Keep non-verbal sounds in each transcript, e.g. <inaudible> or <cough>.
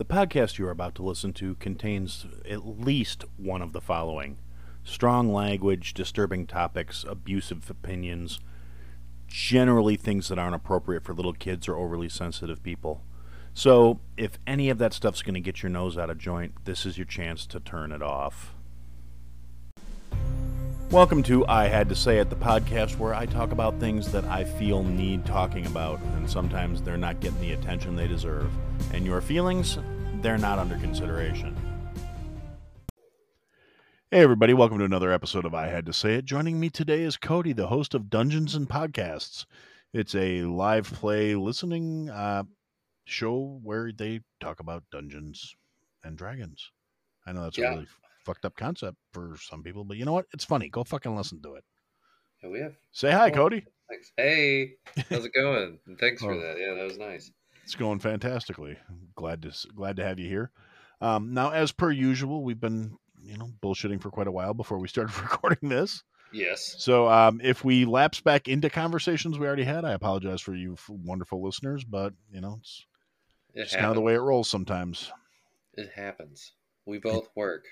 The podcast you are about to listen to contains at least one of the following strong language, disturbing topics, abusive opinions, generally things that aren't appropriate for little kids or overly sensitive people. So, if any of that stuff's going to get your nose out of joint, this is your chance to turn it off. Welcome to I Had to Say It, the podcast where I talk about things that I feel need talking about, and sometimes they're not getting the attention they deserve. And your feelings, they're not under consideration. Hey, everybody, welcome to another episode of I Had to Say It. Joining me today is Cody, the host of Dungeons and Podcasts. It's a live play listening uh, show where they talk about Dungeons and Dragons. I know that's Yeah. really fucked up concept for some people, but you know what? It's funny. Go fucking listen to it. Yeah, we have. Say hi, Oh. Cody. Thanks. Hey, how's it going? <laughs> Thanks for Oh. that. Yeah, that was nice. It's going fantastically. Glad to glad to have you here. Um, now, as per usual, we've been you know bullshitting for quite a while before we started <laughs> recording this. Yes. So um, if we lapse back into conversations we already had, I apologize for you wonderful listeners, but you know it's, It it's kind of the way it rolls sometimes. It happens. We both work.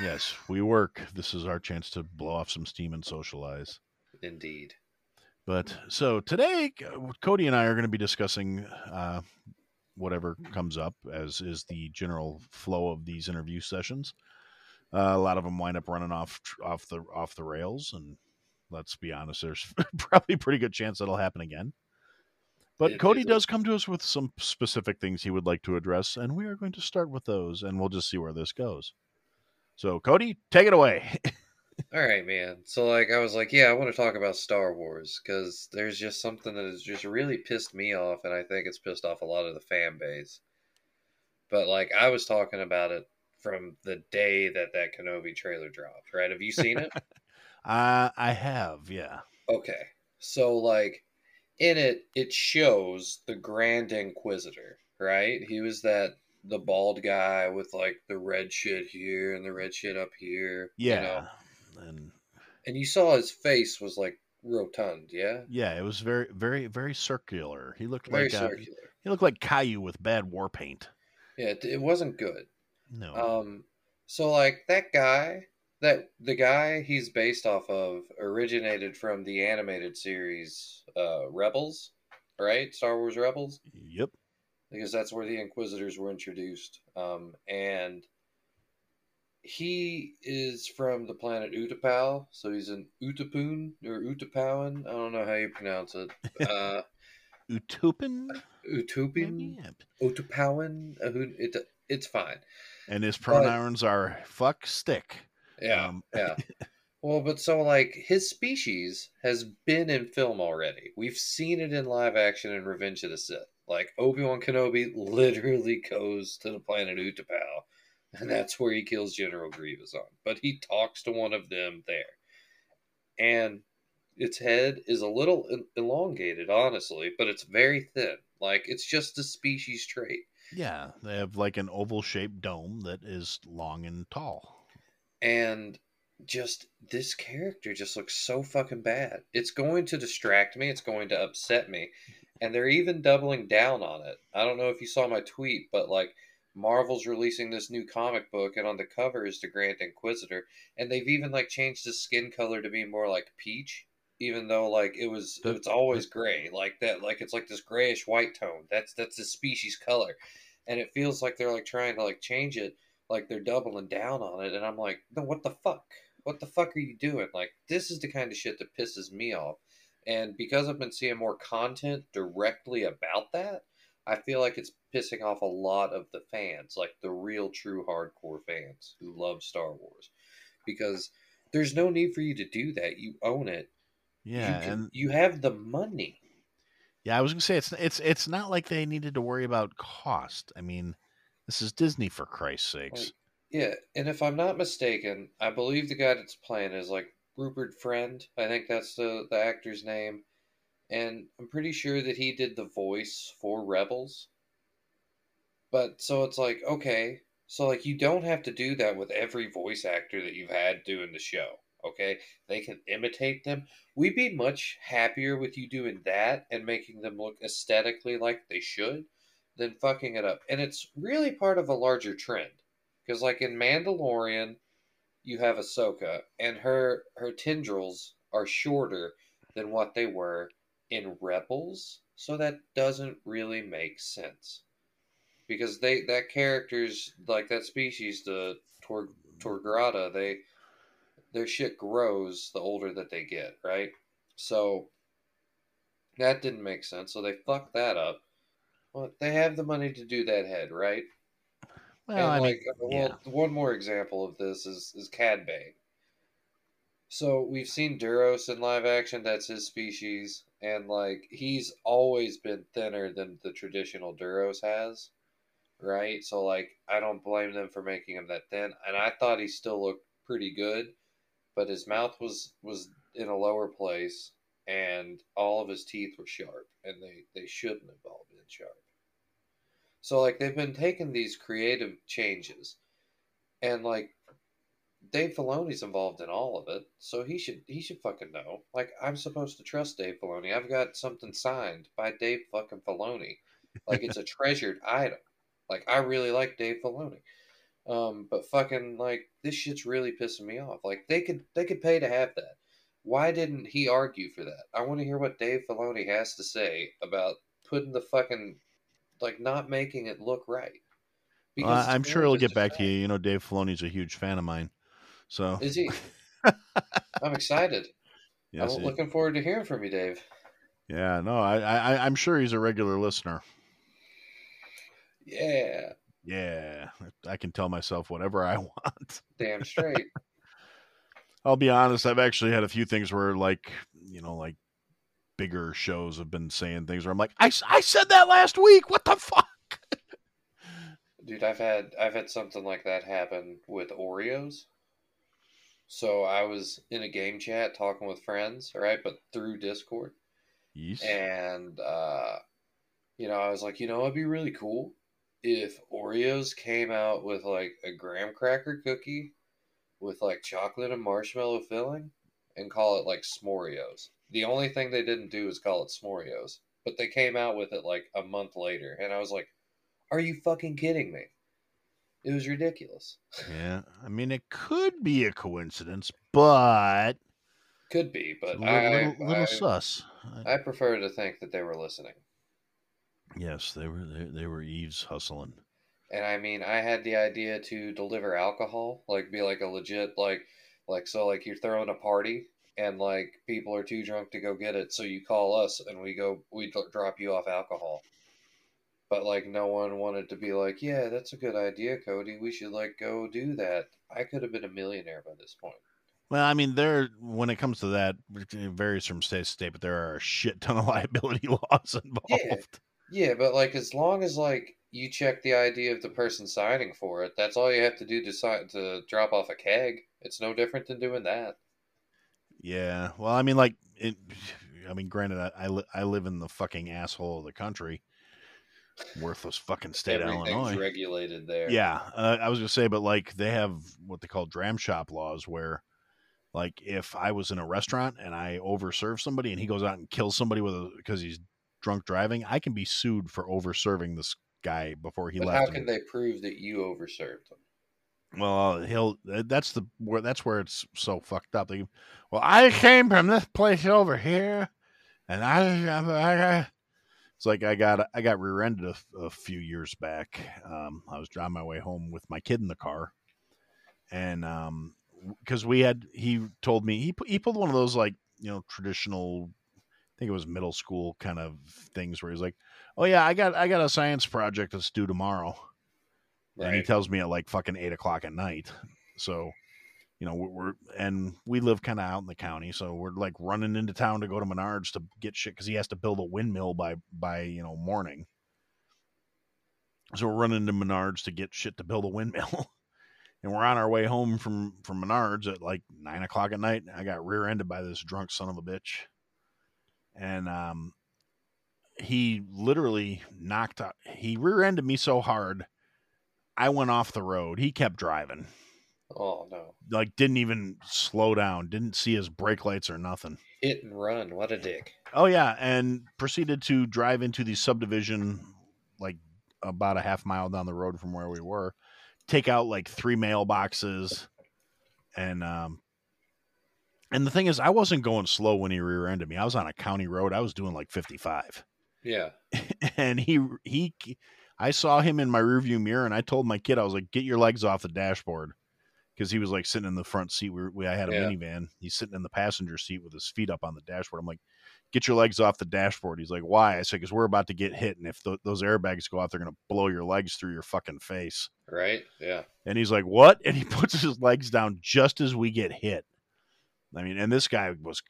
Yes, we work. This is our chance to blow off some steam and socialize. Indeed. But so today, Cody and I are going to be discussing uh, whatever comes up, as is the general flow of these interview sessions. Uh, a lot of them wind up running off off the off the rails, and let's be honest, there's <laughs> probably a pretty good chance that'll happen again. But It Cody is does come to us with some specific things he would like to address, and we are going to start with those, and we'll just see where this goes. So, Cody, take it away. <laughs> All right, man. So, like, I was like, yeah, I want to talk about Star Wars because there's just something that has just really pissed me off, and I think it's pissed off a lot of the fan base. But, like, I was talking about it from the day that that Kenobi trailer dropped, right? Have you seen it? <laughs> uh, I have, yeah. Okay. So like in it it shows the Grand Inquisitor, right? He was that the bald guy with like the red shit here and the red shit up here. Yeah. You know? And And you saw his face was like rotund, yeah? Yeah, it was very, very, very circular. He looked Very like uh, circular. he looked like Caillou with bad war paint. Yeah, it, it wasn't good. No, Um so like that guy that the guy he's based off of originated from the animated series uh Rebels, right? Star Wars Rebels. yep, because that's where the Inquisitors were introduced. Um, and he is from the planet Utapau, so he's an Utapun or Utapawan. I don't know how you pronounce it. <laughs> Uh, Utupin, Utupin, Yep. Utapawan. Uh, it, it's fine. and his pronouns are fuck stick. Yeah, Um, <laughs> yeah. Well, but so like his species has been in film already. We've seen it in live action in Revenge of the Sith. Like Obi Wan Kenobi literally <laughs> goes to the planet Utapau, and that's where he kills General Grievous on. But he talks to one of them there, and its head is a little elongated, honestly, but it's very thin. Like it's just a species trait. Yeah, they have like an oval shaped dome that is long and tall. And just this character just looks so fucking bad. It's going to distract me. It's going to upset me, and they're even doubling down on it. I don't know if you saw my tweet, but like Marvel's releasing this new comic book, and on the cover is the Grand Inquisitor, and they've even like changed his skin color to be more like peach, even though like it was The- it's always gray, like that, like it's like this grayish white tone. That's that's the species color, and it feels like they're like trying to like change it like they're doubling down on it and i'm like no what the fuck? What the fuck are you doing? Like this is the kind of shit that pisses me off. And because i've been seeing more content directly about that i feel like it's pissing off a lot of the fans like the real true hardcore fans who love star wars. Because there's no need for you to do that. You own it. Yeah, you, can- and you have the money. Yeah, I was gonna say it's it's it's not like they needed to worry about cost. I mean, this is Disney for Christ's sakes. Yeah, and if I'm not mistaken, I believe the guy that's playing is like Rupert Friend. I think that's the the actor's name, and I'm pretty sure that he did the voice for Rebels. But so it's like okay, so like you don't have to do that with every voice actor that you've had doing the show. Okay, they can imitate them. We'd be much happier with you doing that and making them look aesthetically like they should than fucking it up. And it's really part of a larger trend. Because like in Mandalorian, you have Ahsoka, and her her tendrils are shorter than what they were in Rebels, so that doesn't really make sense. Because they that character's like that species, the Tor Togruta, they their shit grows the older that they get, right? So that didn't make sense. So they fucked that up. Well, they have the money to do that head, right? Well, and I like, mean, uh, well, yeah. one more example of this is is Cad Bane. So we've seen Duros in live action. That's his species, and like he's always been thinner than the traditional Duros has, right? So like I don't blame them for making him that thin, and I thought he still looked pretty good, but his mouth was was in a lower place, and all of his teeth were sharp, and they they shouldn't have all been So like they've been taking these creative changes, and like Dave Filoni's involved in all of it, so he should he should fucking know. Like I'm supposed to trust Dave Filoni. I've got something signed by Dave fucking Filoni. Like it's a <laughs> treasured item. Like I really like Dave Filoni. Um, but fucking like this shit's really pissing me off. Like they could they could pay to have that. Why didn't he argue for that? I want to hear what Dave Filoni has to say about putting the fucking like not making it look right. It's I'm sure he'll get back to you. You know, Dave Filoni's a huge fan of mine, so. Is he? <laughs> I'm excited. yes, I'm looking forward to hearing from you, Dave. yeah, no, I, I, I'm sure he's a regular listener. Yeah, Yeah, I can tell myself whatever I <laughs> want. damn straight. <laughs> I'll be honest. I've actually had a few things where, like, you know, like bigger shows have been saying things where I'm like, I, I said that last week. What the fuck? Dude, I've had I've had something like that happen with Oreos. So I was in a game chat talking with friends, right, but through Discord. Yes. And uh you know, I was like, you know, it'd be really cool if Oreos came out with like a graham cracker cookie with like chocolate and marshmallow filling and call it like S'moreos. The only thing they didn't do is call it S'moreos, but they came out with it like a month later, and I was like, "Are you fucking kidding me?" It was ridiculous. Yeah, I mean, it could be a coincidence, but Could be, but a little, I, little, little I, sus. I- I prefer to think that they were listening. yes, they were they, they were Eve's hustling. And I mean, I had the idea to deliver alcohol, like be like a legit like like so like you're throwing a party and like people are too drunk to go get it, so you call us and we go we drop you off alcohol. But like no one wanted to be like, "Yeah, that's a good idea, Cody. We should like go do that." I could have been a millionaire by this point. Well, I mean, there when it comes to that, it varies from state to state, but there are a shit ton of <laughs> liability laws involved. Yeah, but like as long as like you check the ID of the person signing for it, that's all you have to do to sign to drop off a keg. It's no different than doing that. Yeah. Well, I mean, like, it, I mean, granted, I I, li- I live in the fucking asshole of the country, worthless fucking state of Illinois. regulated there. Yeah, uh, I was gonna say, but like they have what they call dram shop laws, where like if I was in a restaurant and I overserve somebody and he goes out and kills somebody with a because he's drunk driving, I can be sued for overserving this guy before he But left. how can they prove that you overserved them? Well, he'll. That's the where. That's where it's so fucked up. They, well, I came from this place over here, and I, I, I it's like I got I got rear-ended a, a few years back. Um, I was driving my way home with my kid in the car, and um, because we had, he told me he he pulled one of those like you know traditional. I think it was middle school kind of things where he's like, "Oh yeah, I got I got a science project that's due tomorrow." And he tells me at like fucking eight o'clock at night. So, you know, we're, we're and we live kind of out in the county, so we're like running into town to go to Menards to get shit because he has to build a windmill by by you know morning. So we're running to Menards to get shit to build a windmill, <laughs> and we're on our way home from from Menards at like nine o'clock at night. I got rear-ended by this drunk son of a bitch, and um, he literally knocked out. He rear-ended me so hard. I went off the road. He kept driving. Oh no. Like didn't even slow down. Didn't see his brake lights or nothing. Hit and run. What a dick. Oh yeah, and proceeded to drive into the subdivision like about a half mile down the road from where we were. Take out like three mailboxes, and um, and the thing is, I wasn't going slow when he rear-ended me. I was on a county road. I was doing like fifty-five, Yeah. <laughs> and he he, I saw him in my rearview mirror, and I told my kid, I was like, "Get your legs off the dashboard," because he was like sitting in the front seat. We, were, we I had a Yeah. minivan. He's sitting in the passenger seat with his feet up on the dashboard. I'm like, "Get your legs off the dashboard." He's like, "Why?" I said, "Because we're about to get hit, and if th- those airbags go out, they're gonna blow your legs through your fucking face." Right. Yeah. And he's like, "What?" <laughs> And he puts his legs down just as we get hit. I mean, and this guy was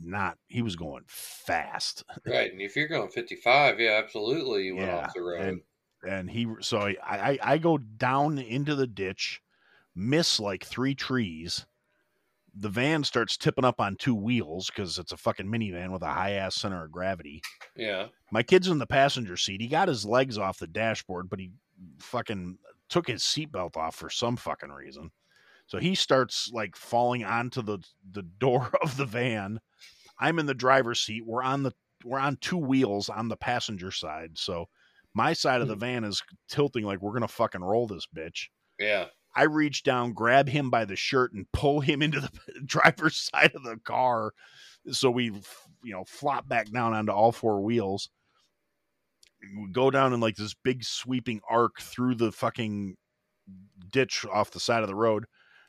not. He was going fast, <laughs> Right. And if you're going 55, yeah, absolutely, you went Yeah, off the road. and and he. So I, I I go down into the ditch, miss like three trees. The van starts tipping up on two wheels because it's a fucking minivan with a high ass center of gravity. yeah. My kid's in the passenger seat. He got his legs off the dashboard, but he fucking took his seatbelt off for some fucking reason. So he starts like falling onto the the door <laughs> of the van. I'm in the driver's seat. We're on the we're on two wheels on the passenger side. So my side of the hmm. van is tilting like we're gonna fucking roll this bitch. Yeah. I reach down, grab him by the shirt, and pull him into the <laughs> driver's side of the car. So we, you know, flop back down onto all four wheels. We go down in like this big sweeping arc through the fucking ditch off the side of the road.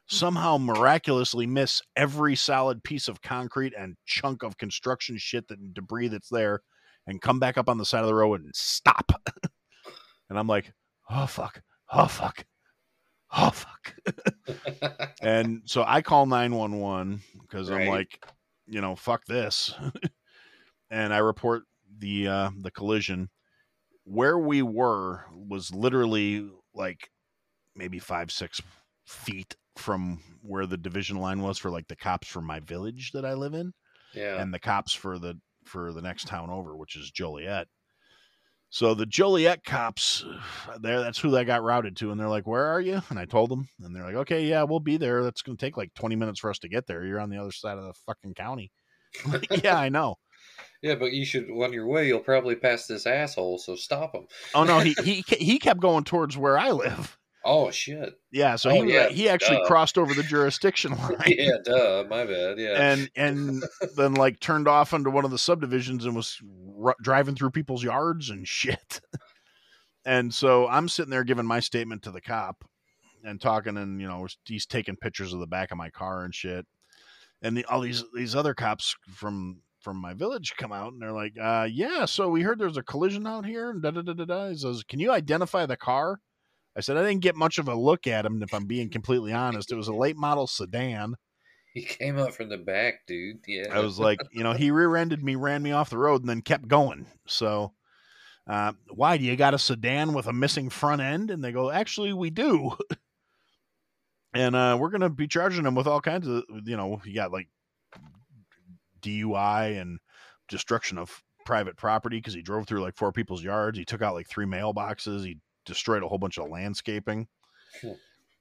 Hmm. Somehow miraculously miss every solid piece of concrete and chunk of construction shit that debris that's there, and come back up on the side of the road and stop. <laughs> and I'm like, oh fuck, oh fuck, oh fuck. <laughs> And so I call 911 because I'm like, you know, fuck this. <laughs> and I report the uh the collision. Where we were was literally like maybe five, six feet from where the division line was for like the cops from my village that I live in yeah. and the cops for the for the next town over, which is Joliet. So the Joliet cops, there that's who I got routed to, and they're like, "Where are you?" And I told them, and they're like, "Okay, yeah, we'll be there. That's going to take like twenty minutes for us to get there. You're on the other side of the fucking county." <laughs> Like, yeah, I know. yeah, but you should, on your way, you'll probably pass this asshole, so stop him. Oh no, he <laughs> he he kept going towards where I live. Oh, shit. Yeah, so Oh, he yeah, he actually duh. crossed over the jurisdiction <laughs> line. yeah, duh. My bad. Yeah. and and <laughs> then like turned off into one of the subdivisions and was r- driving through people's yards and shit. <laughs> and so I'm sitting there giving my statement to the cop and talking, and you know he's taking pictures of the back of my car and shit. And the, all these these other cops from from my village come out and they're like, uh, "Yeah, so we heard there's a collision out here." And da da da da da. He says, "Can you identify the car?" I said, "I didn't get much of a look at him. If I'm being completely honest, it was a late model sedan." he came up from the back, dude. Yeah. I was like, <laughs> you know, he rear-ended me, ran me off the road, and then kept going. So, uh, why do you got a sedan with a missing front end? And they go, actually, we do. <laughs> and uh, we're gonna be charging him with all kinds of, you know, you got like DUI and destruction of private property because he drove through like four people's yards. He took out like three mailboxes. He destroyed a whole bunch of landscaping. <laughs>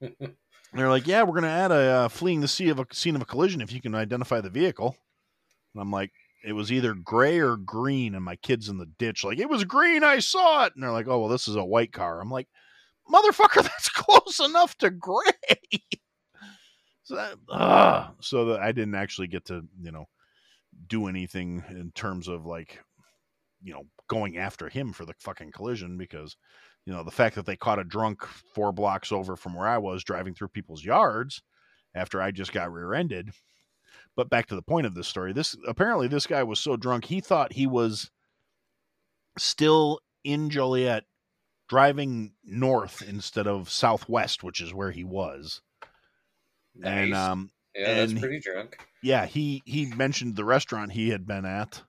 They're like, yeah, we're going to add a uh, fleeing the sea of a scene of a collision if you can identify the vehicle. And I'm like, it was either gray or green, and my kid's in the ditch. Like, it was green, I saw it. And they're like, oh, well, this is a white car. I'm like, motherfucker, <laughs> that's close enough to gray. <laughs> so that, ugh. so that I didn't actually get to, you know, do anything in terms of like, you know, going after him for the fucking collision because you know the fact that they caught a drunk four blocks over from where I was driving through people's yards after I just got rear-ended. But back to the point of this story, this apparently this guy was so drunk he thought he was still in Joliet driving north instead of southwest, which is where he was. And um yeah, that's pretty drunk. yeah, he he mentioned the restaurant he had been at,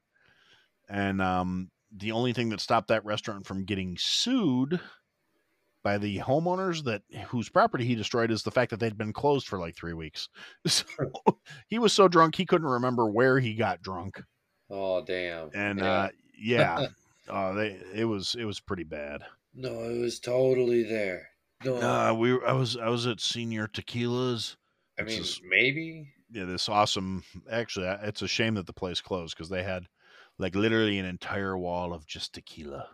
and um, the only thing that stopped that restaurant from getting sued by the homeowners that whose property he destroyed is the fact that they'd been closed for like three weeks. <laughs> So he was so drunk he couldn't remember where he got drunk, Oh, damn. and Yeah. uh, yeah, <laughs> uh, they it was it was pretty bad. no, it was totally there. No, Uh, we I was I was at Señor Tequila's. I mean, maybe. yeah, this awesome. Actually, it's a shame that the place closed because they had like literally an entire wall of just tequila.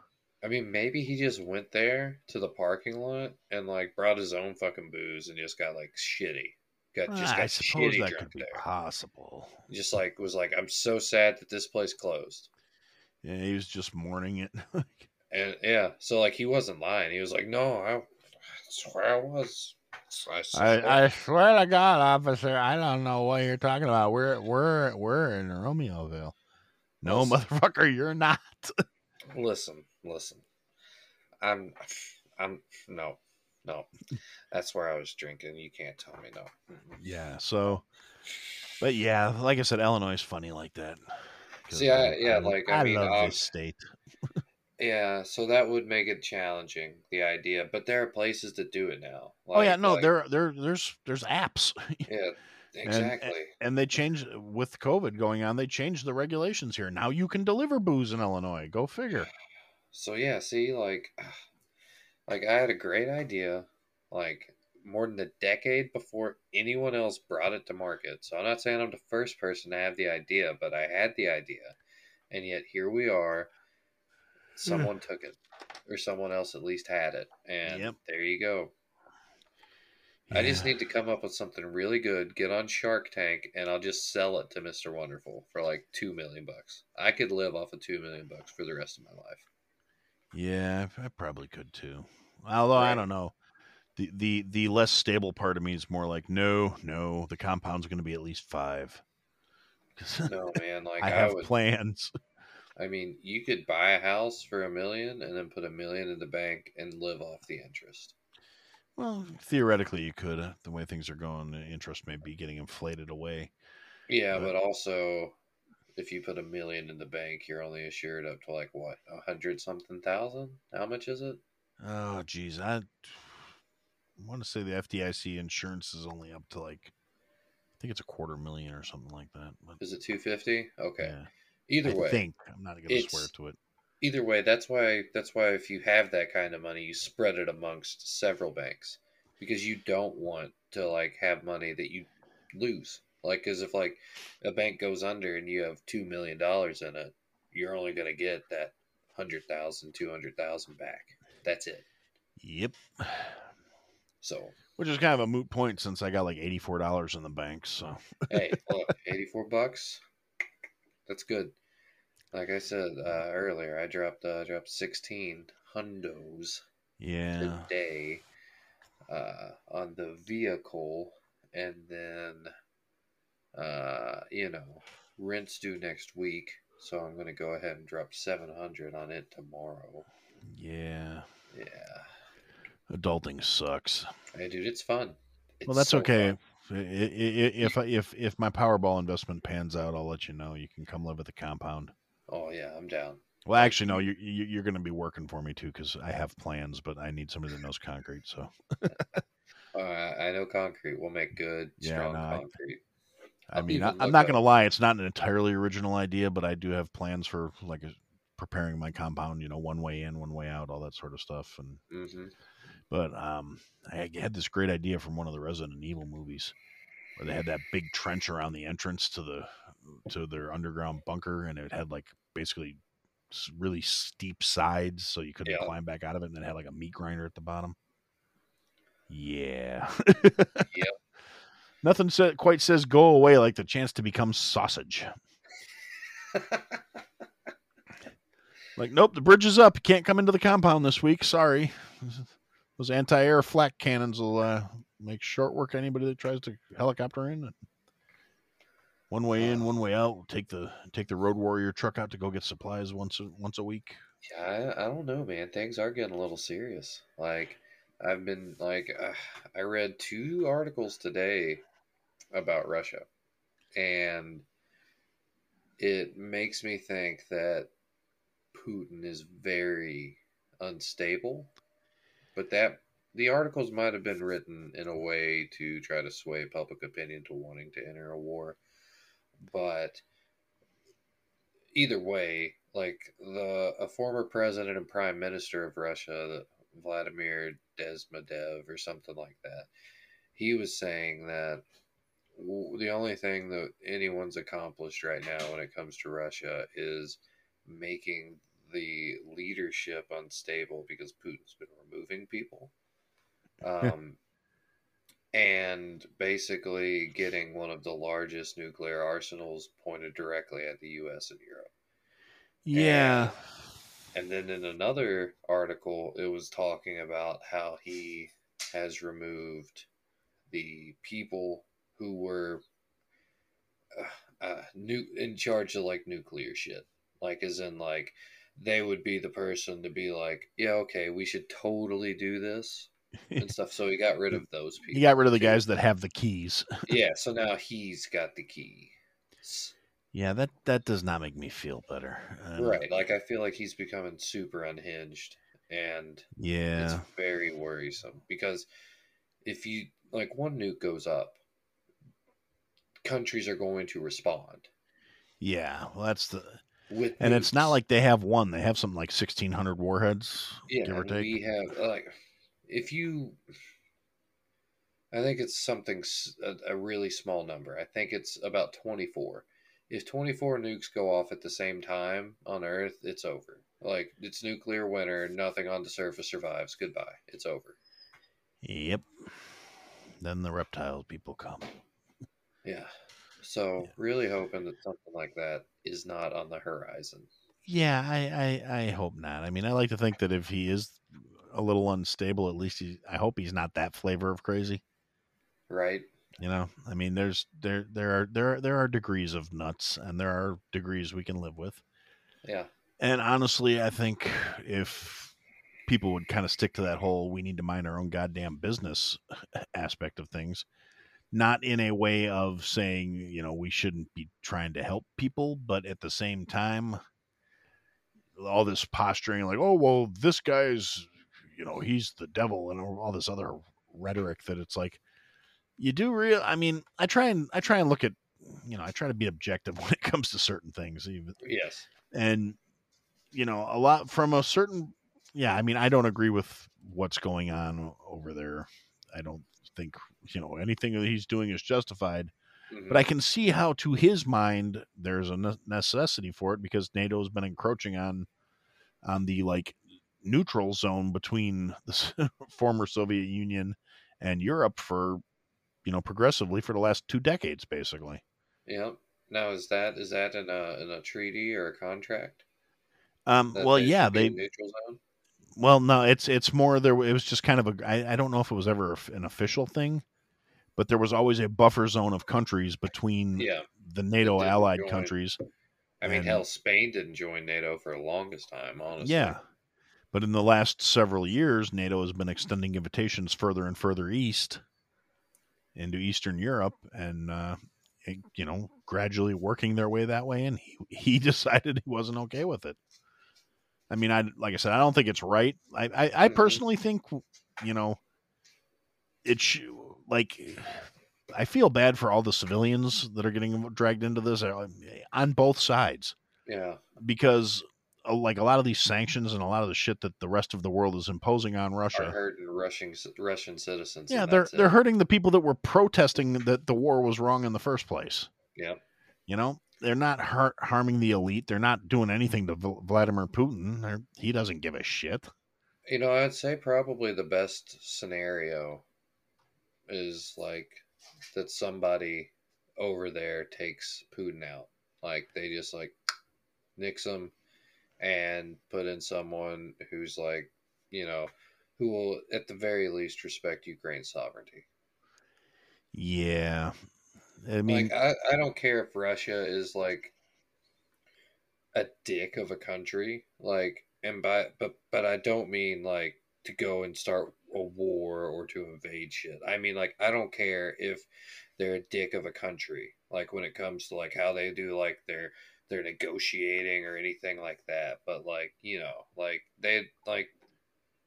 I mean, maybe he just went there to the parking lot and like brought his own fucking booze and just got like shitty. Got just Ah, got I suppose shitty that could be there. possible. Just like was like, I'm so sad that this place closed. Yeah, he was just mourning it. <laughs> And yeah, so like he wasn't lying. He was like, No, I, I swear I was. I, swear- I, I swear to God, officer, I don't know what you're talking about. We're we're we're in Romeoville. No, Listen. motherfucker, you're not. <laughs> listen, listen. I'm, I'm no, no. That's where I was drinking. You can't tell me no. Yeah. So, but yeah, like I said, Illinois is funny like that. See, I- yeah, like, I I mean, love um, this state. Yeah, so that would make it challenging, the idea. But there are places that do it now. oh yeah, no, like- there there there's there's apps, <laughs> Yeah, exactly. and they changed with COVID going on. They changed the regulations here. Now you can deliver booze in Illinois. Go figure. So yeah, see, like, <sighs> like I had a great idea, like more than a decade before anyone else brought it to market. So I'm not saying I'm the first person to have the idea, but I had the idea, and yet here we are. Hmm. Someone took it, or someone else at least had it, and Yep. there you go. I just need to come up with something really good, get on Shark Tank, and I'll just sell it to Mr. Wonderful for like two million bucks. I could live off of two million bucks for the rest of my life. Yeah, I probably could too. Although I don't know. The the the less stable part of me is more like no, no, the compound's going to be at least five <laughs> No man, like I I, have would. plans. <laughs> I mean, you could buy a house for a million and then put a million in the bank and live off the interest. Well, theoretically you could. Uh, the way things are going, interest may be getting inflated away. Yeah, But- but also, if you put a million in the bank, you're only assured up to like what a hundred something thousand. How much is it? Oh geez, I want to say the FDIC insurance is only up to like I think it's a quarter million or something like that. But Is it two fifty? Okay. yeah, Either I way, think I'm not going to it's- swear to it. Either way, that's why that's why if you have that kind of money, you spread it amongst several banks because you don't want to like have money that you lose. Like, because if like a bank goes under and you have two million dollars in it, you're only going to get that hundred thousand, two hundred thousand back. That's it. Yep. So, Which is kind of a moot point since I got like eighty four dollars in the bank. So hey, <laughs> look, eighty-four bucks. That's good. Like I said uh, earlier, I dropped uh, dropped sixteen hundos. yeah, today uh, on the vehicle, and then uh, you know rent's due next week, so I'm gonna go ahead and drop seven hundred on it tomorrow. yeah. Yeah, Adulting sucks. hey dude, it's fun. It's well, that's so okay. fun. If if if my Powerball investment pans out, I'll let you know. You can come live at the compound. Oh yeah, I'm down. Well, actually, no. You, you you're going to be working for me too because I have plans, but I need somebody that knows concrete. So <laughs> Uh, I know concrete We'll make good, Yeah, strong no, I- concrete. I I'll mean, I, I'm not going to lie. It's not an entirely original idea, but I do have plans for like preparing my compound. You know, one way in, one way out, all that sort of stuff. And hmm but um, I had this great idea from one of the Resident Evil movies where they had that big trench around the entrance to the to their underground bunker, and it had like basically really steep sides, so you couldn't Yeah. climb back out of it, and then it had like a meat grinder at the bottom. Yeah. Yep. <laughs> Nothing sa- quite says go away like the chance to become sausage. Like, nope, the bridge is up. You can't come into the compound this week. Sorry. <laughs> Those anti-air flak cannons will uh, make short work of anybody that tries to helicopter in. One way in, one way out. Take the take the road warrior truck out to go get supplies once a, once a week. Yeah, I, I don't know, man. Things are getting a little serious. Like, I've been like, uh, I read two articles today about Russia, and it makes me think that Putin is very unstable. But that the articles might have been written in a way to try to sway public opinion to wanting to enter a war. But either way, like the a former president and prime minister of Russia, Vladimir Desmedev or something like that, he was saying that the only thing that anyone's accomplished right now when it comes to Russia is making the leadership unstable because Putin's been removing people. Um, and basically getting one of the largest nuclear arsenals pointed directly at the US and Europe. Yeah. And then in another article, it was talking about how he has removed the people who were uh, uh, nu- in charge of like nuclear shit. Like, as in, like, they would be the person to be like, yeah, okay, we should totally do this and <laughs> stuff. So he got rid of those people. He got rid of the too. guys that have the keys. <laughs> Yeah, so now he's got the key. Yeah, that that does not make me feel better. Uh, Right. Like I feel like he's becoming super unhinged and Yeah. it's very worrisome because if you like one nuke goes up, countries are going to respond Yeah. Well, that's the with and it's not like they have one. They have something like sixteen hundred warheads, yeah, give or take. we have like if you I think it's something a really small number. I think it's about 24. If 24 nukes go off at the same time on Earth, it's over. Like it's nuclear winter, nothing on the surface survives. Goodbye. It's over. Yep. Then the reptile people come. Yeah. So Yeah. really hoping that something like that is not on the horizon. Yeah, I, I I hope not. I mean, I like to think that if he is a little unstable, at least he, I hope he's not that flavor of crazy. Right? You know, I mean, there's there there are there are, there are degrees of nuts, and there are degrees we can live with. Yeah. And honestly, I think if people would kind of stick to that whole "we need to mind our own goddamn business" aspect of things, not in a way of saying you know we shouldn't be trying to help people, but at the same time, all this posturing like, oh well, this guy's you know he's the devil and all this other rhetoric that it's like you do real i mean i try and i try and look at you know i try to be objective <laughs> when it comes to certain things even Yes. and you know a lot from a certain yeah i mean i don't agree with what's going on over there i don't think you know anything that he's doing is justified Mhm. but i can see how to his mind there's a necessity for it because nato has been encroaching on on the like neutral zone between the <laughs> former soviet union and europe for you know progressively for the last two decades basically Yep. Now is that is that in a in a treaty or a contract? um that well they yeah they neutral zone. Well, no, it's it's more there. It was just kind of a. I, I don't know if it was ever an official thing, but there was always a buffer zone of countries between Yeah. the NATO allied join. countries. I mean, And- hell, Spain didn't join NATO for the longest time, honestly. Yeah, but in the last several years, NATO has been extending invitations further and further east into Eastern Europe, and uh, it- you know, gradually working their way that way. And he he <laughs> decided he wasn't okay with it. I mean, I like I said, I don't think it's right. I I, I personally think, you know, it's sh- like I feel bad for all the civilians that are getting dragged into this uh, on both sides Yeah. because like a lot of these sanctions and a lot of the shit that the rest of the world is imposing on Are Russia. hurting Russian Russian citizens. Yeah, they're they're it. hurting the people that were protesting that the war was wrong in the first place. Yeah, You know, they're not hurt, harming the elite. They're not doing anything to Vl- Vladimir Putin. They're, he doesn't give a shit. You know, I'd say probably the best scenario is like that somebody over there takes Putin out. Like they just like nix him and put in someone who's like, you know, who will at the very least respect Ukraine's sovereignty. Yeah, I mean, like I, I don't care if Russia is like a dick of a country, like and by but but I don't mean like to go and start a war or to invade shit. I mean like I don't care if they're a dick of a country, like when it comes to like how they do like their their negotiating or anything like that. But like, you know, like they like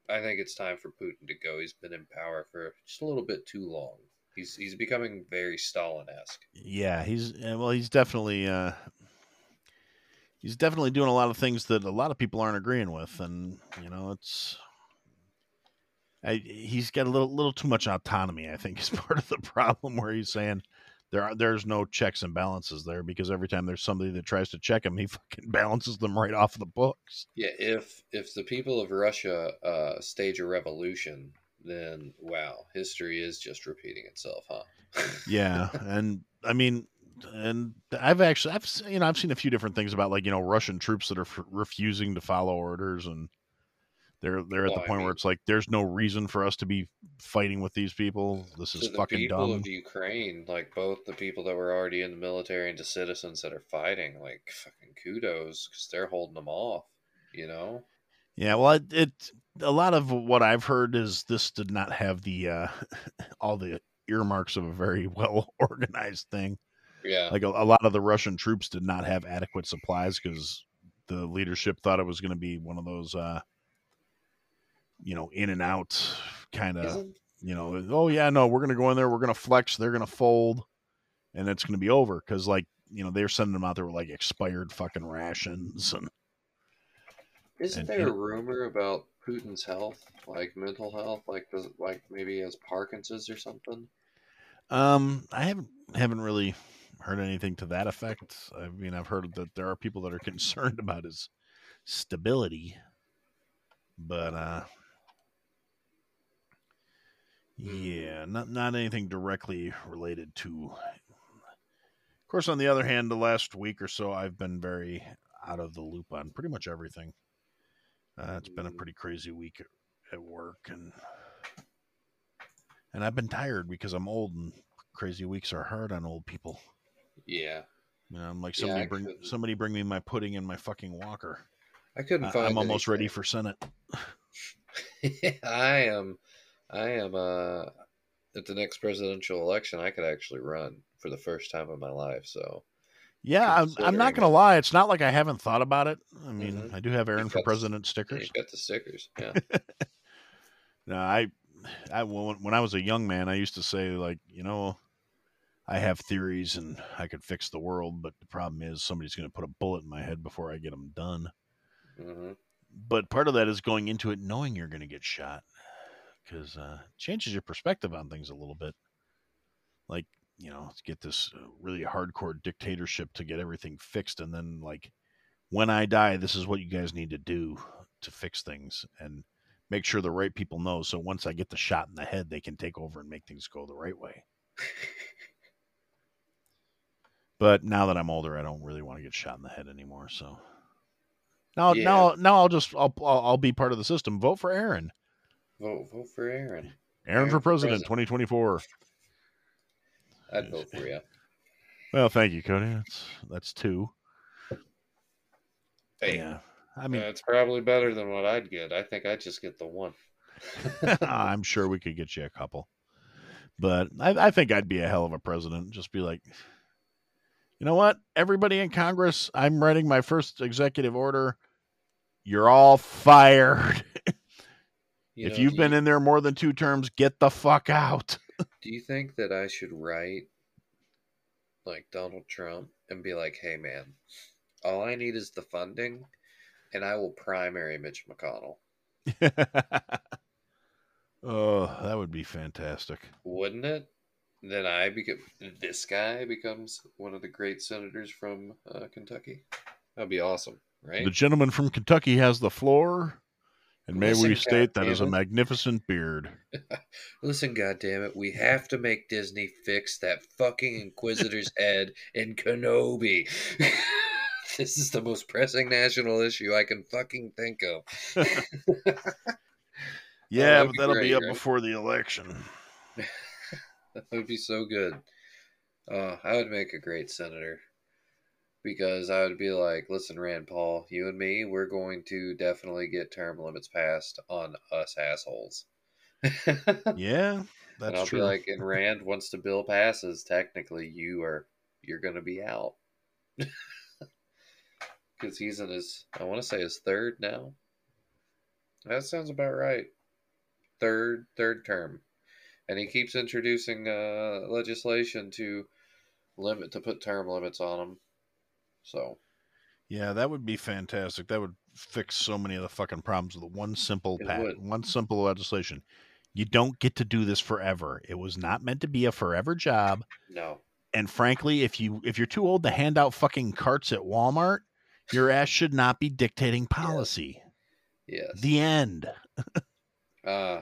I think it's time for Putin to go. He's been in power for just a little bit too long. He's he's becoming very Stalin esque. yeah, he's uh, well, he's definitely uh, he's definitely doing a lot of things that a lot of people aren't agreeing with, and you know, it's. I, he's got a little little too much autonomy. I think is <laughs> part of the problem where he's saying there are there's no checks and balances there because every time there's somebody that tries to check him, he <laughs> fucking balances them right off the books. Yeah, if if the people of Russia uh, stage a revolution, then wow, history is just repeating itself, huh? <laughs> Yeah, and I mean, and I've actually I've you know I've seen a few different things about like you know Russian troops that are f- refusing to follow orders and they're they're at the I point mean- where it's like there's no reason for us to be fighting with these people. This is the fucking people dumb. of Ukraine, like both the people that were already in the military and the citizens that are fighting, like fucking kudos because they're holding them off. You know, Yeah, well, it, it a lot of what I've heard is this did not have the uh <laughs> all the earmarks of a very <laughs> well organized thing. yeah, Like a, a lot of the Russian troops did not have adequate supplies because the leadership thought it was going to be one of those uh you know in and out kind of you know oh yeah no we're going to go in there we're going to flex they're going to fold and it's going to be over because like you know they're sending them out there with like expired fucking rations and Isn't And- there a rumor about Putin's health, like mental health, like does like maybe he has Parkinson's or something? Um, I haven't haven't really heard anything to that effect. I mean, I've heard that there are people that are <laughs> concerned about his stability, but uh, yeah, not not anything directly related to. Of course, on the other hand, the last week or so, I've been very out of the loop on pretty much everything. Uh, it's been a pretty crazy week at, at work, and and I've been tired because I'm old, and crazy weeks are hard on old people. Yeah, You know, I'm like somebody I bring couldn't- somebody bring me my pudding and my fucking walker. I couldn't I, find. I'm almost ready for Senate. <laughs> I am, I am. Uh, at the next presidential election, I could actually run for the first time in my life. So Yeah, I'm, I'm not gonna lie. It's not like I haven't thought about it. I mean, Mhm. I do have Aaron You've for President yeah, stickers. you got the stickers. Yeah, <laughs> No, I, I when when I was a young man, I used to say like, you know, I have theories and I could fix the world, but the problem is somebody's going to put a bullet in my head before I get them done. hmm But part of that is going into it knowing you're going to get shot, because uh, changes your perspective on things a little bit. Like you know, to get this uh, really hardcore dictatorship to get everything fixed, and then like when I die, this is what you guys need to do to fix things and make sure the right people know. So once I get the shot in the head, they can take over and make things go the right way. <laughs> But now that I'm older, I don't really want to get shot in the head anymore. So now, Yeah. now, now I'll just I'll, I'll I'll be part of the system. Vote for Aaron. Vote vote for Aaron. Aaron, Aaron for president. 2024. I'd vote for you. Well, thank you, Cody. That's that's two. Hey, Yeah, I mean, that's probably better than what I'd get. I think I'd just get the one. <laughs> I'm sure we could get you a couple, but I, I think I'd be a hell of a president. Just be like, you know what? Everybody in Congress, I'm writing my first executive order. You're all fired. You if know, you've been you, in there more than two terms, get the fuck out. <laughs> do you think that I should write like Donald Trump and be like, "Hey, man, all I need is the funding, and I will primary Mitch McConnell." <laughs> oh, that would be fantastic. Wouldn't it? Then I become this guy becomes one of the great senators from uh, Kentucky. That'd be awesome, right? The gentleman from Kentucky has the floor, and may we Listen, state that is a magnificent beard. <laughs> Listen, goddammit, we have to make Disney fix that fucking Inquisitor's <laughs> head in Kenobi. <laughs> this is the most pressing national issue I can fucking think of. Yeah, but be that'll great, be up right? before the election. That would be so good. Uh, I would make a great senator because I would be like, listen, Rand Paul, you and me, we're going to definitely get term limits passed on us assholes. <laughs> Yeah, that's and I'll true. be like, and Rand, once the bill passes, technically you are you're going to be out <laughs> because he's in his I want to say his third now. That sounds about right. Third third term, and he keeps introducing uh, legislation to limit to put term limits on him. So yeah, that would be fantastic. That would fix so many of the fucking problems with one simple pat, one simple legislation. You don't get to do this forever. It was not meant to be a forever job. no, and frankly, if you if you're too old to hand out fucking carts at Walmart, your ass should not be dictating policy. Yes. The end. Uh,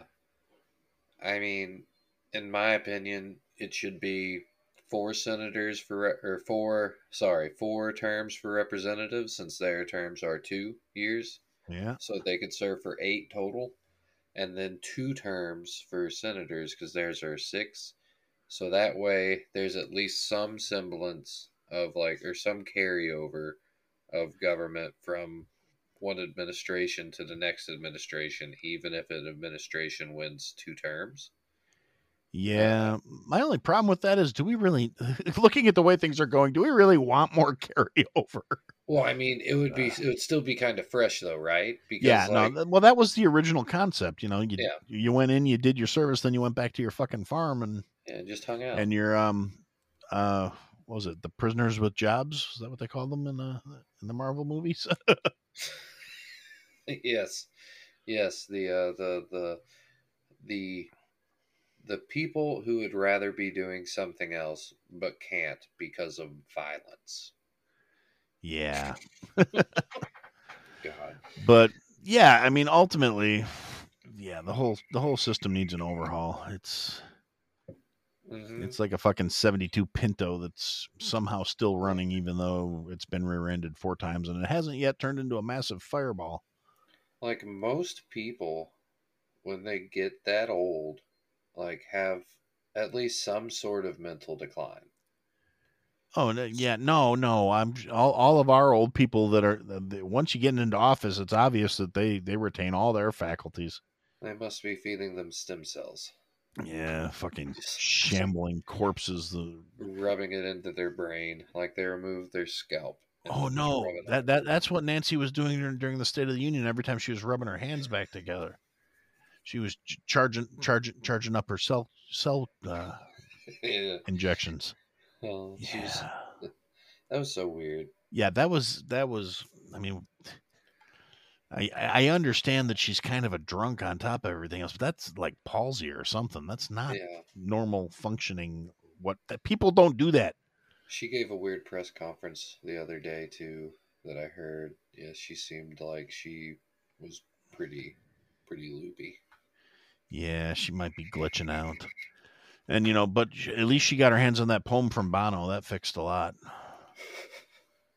I mean, in my opinion, it should be four senators for or four sorry four terms for representatives since their terms are two years, Yeah. so they could serve for eight total, and then two terms for senators because theirs are six. So that way, there's at least some semblance of like or some carryover of government from one administration to the next administration, even if an administration wins two terms. Yeah. My only problem with that is do we really <laughs> looking at the way things are going, do we really want more <laughs> carryover? Well, I mean, it would be it would still be kind of fresh though, right? Because yeah, like, no. Well, that was the original concept, you know. You Yeah. you went in, you did your service, then you went back to your fucking farm and yeah, just hung out. and your um uh what was it? The prisoners with jobs? Is that what they call them in the in the Marvel movies? <laughs> yes, yes. The uh, the the the the people who would rather be doing something else but can't because of violence. yeah. <laughs> God. But yeah, I mean ultimately yeah, the whole the whole system needs an overhaul. It's Mhm. It's like a fucking 72 Pinto that's somehow still running, even though it's been rear ended four times and it hasn't yet turned into a massive fireball. like most people when they get that old like have at least some sort of mental decline Oh, no, uh, yeah, no, no. I'm all, all of our old people that are, once you get into office, it's obvious that they, they retain all their faculties. they must be feeding them stem cells Yeah, fucking shambling corpses. The, rubbing it into their brain like they removed their scalp oh, no. That, that That's what Nancy was doing during, during the State of the Union every time she was rubbing her hands back together. She was charging, charging, charging up her cell, cell uh, <laughs> yeah. injections. oh, was- Yeah. that was so weird. Yeah that was that was i mean i i understand that she's kind of a drunk on top of everything else but that's like palsy or something. That's not yeah. normal functioning. What that people don't do that. She gave a weird press conference the other day too that i heard. Yeah she seemed like she was pretty pretty loopy yeah she might be glitching out. And you know but at least she got her hands on that poem from bono. That fixed a lot.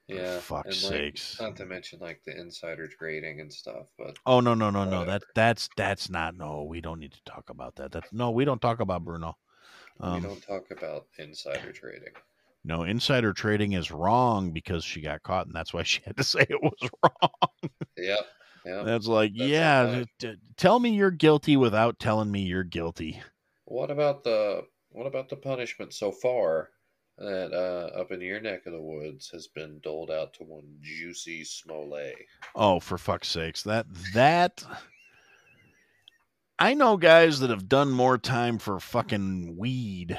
Yeah fuck's like, sakes. not to mention like the insider trading and stuff but oh no no no no. that that's that's not no we don't need to talk about that. That's no we don't talk about bruno. We um, don't talk about insider trading. No, insider trading is wrong because she got caught, and that's why she had to <laughs> say it was wrong. yep yep That's like, That's yeah, okay. t- t- tell me you're guilty without telling me you're guilty. what about the what about the punishment so far that uh up in your neck of the woods has been doled out to one Jussie Smollett? Oh, for fuck's sakes, that that. I know guys that have done more time for fucking weed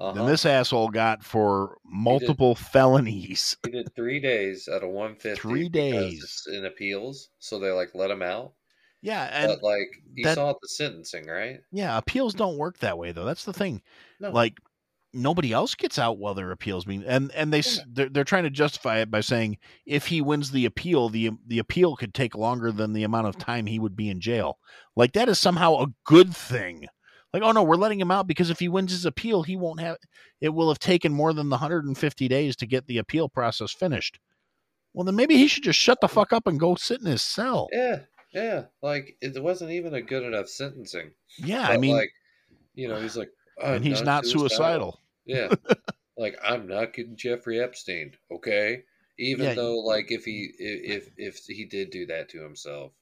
Uh-huh. than this asshole got for multiple felonies. <laughs> He did three days out of 150. Three days. in appeals, so they like let him out. Yeah, and but like he that- saw the sentencing, right? yeah, appeals don't work that way though. That's the thing. No. like nobody else gets out while their appeals mean, and and they s they're, they're trying to justify it by saying if he wins the appeal the the appeal could take longer than the amount of time he would be in jail like that is somehow a good thing like oh no we're letting him out because if he wins his appeal he won't have it will have taken more than the 150 days to get the appeal process finished well then maybe he should just shut the fuck up and go sit in his cell Yeah, yeah. Like it wasn't even a good enough sentencing. yeah But, i mean like you know, he's like, <sighs> and he's not suicidal Yeah, <laughs> like I'm not getting Jeffrey Epstein. Okay, even Yeah. though like if he if if he did do that to himself,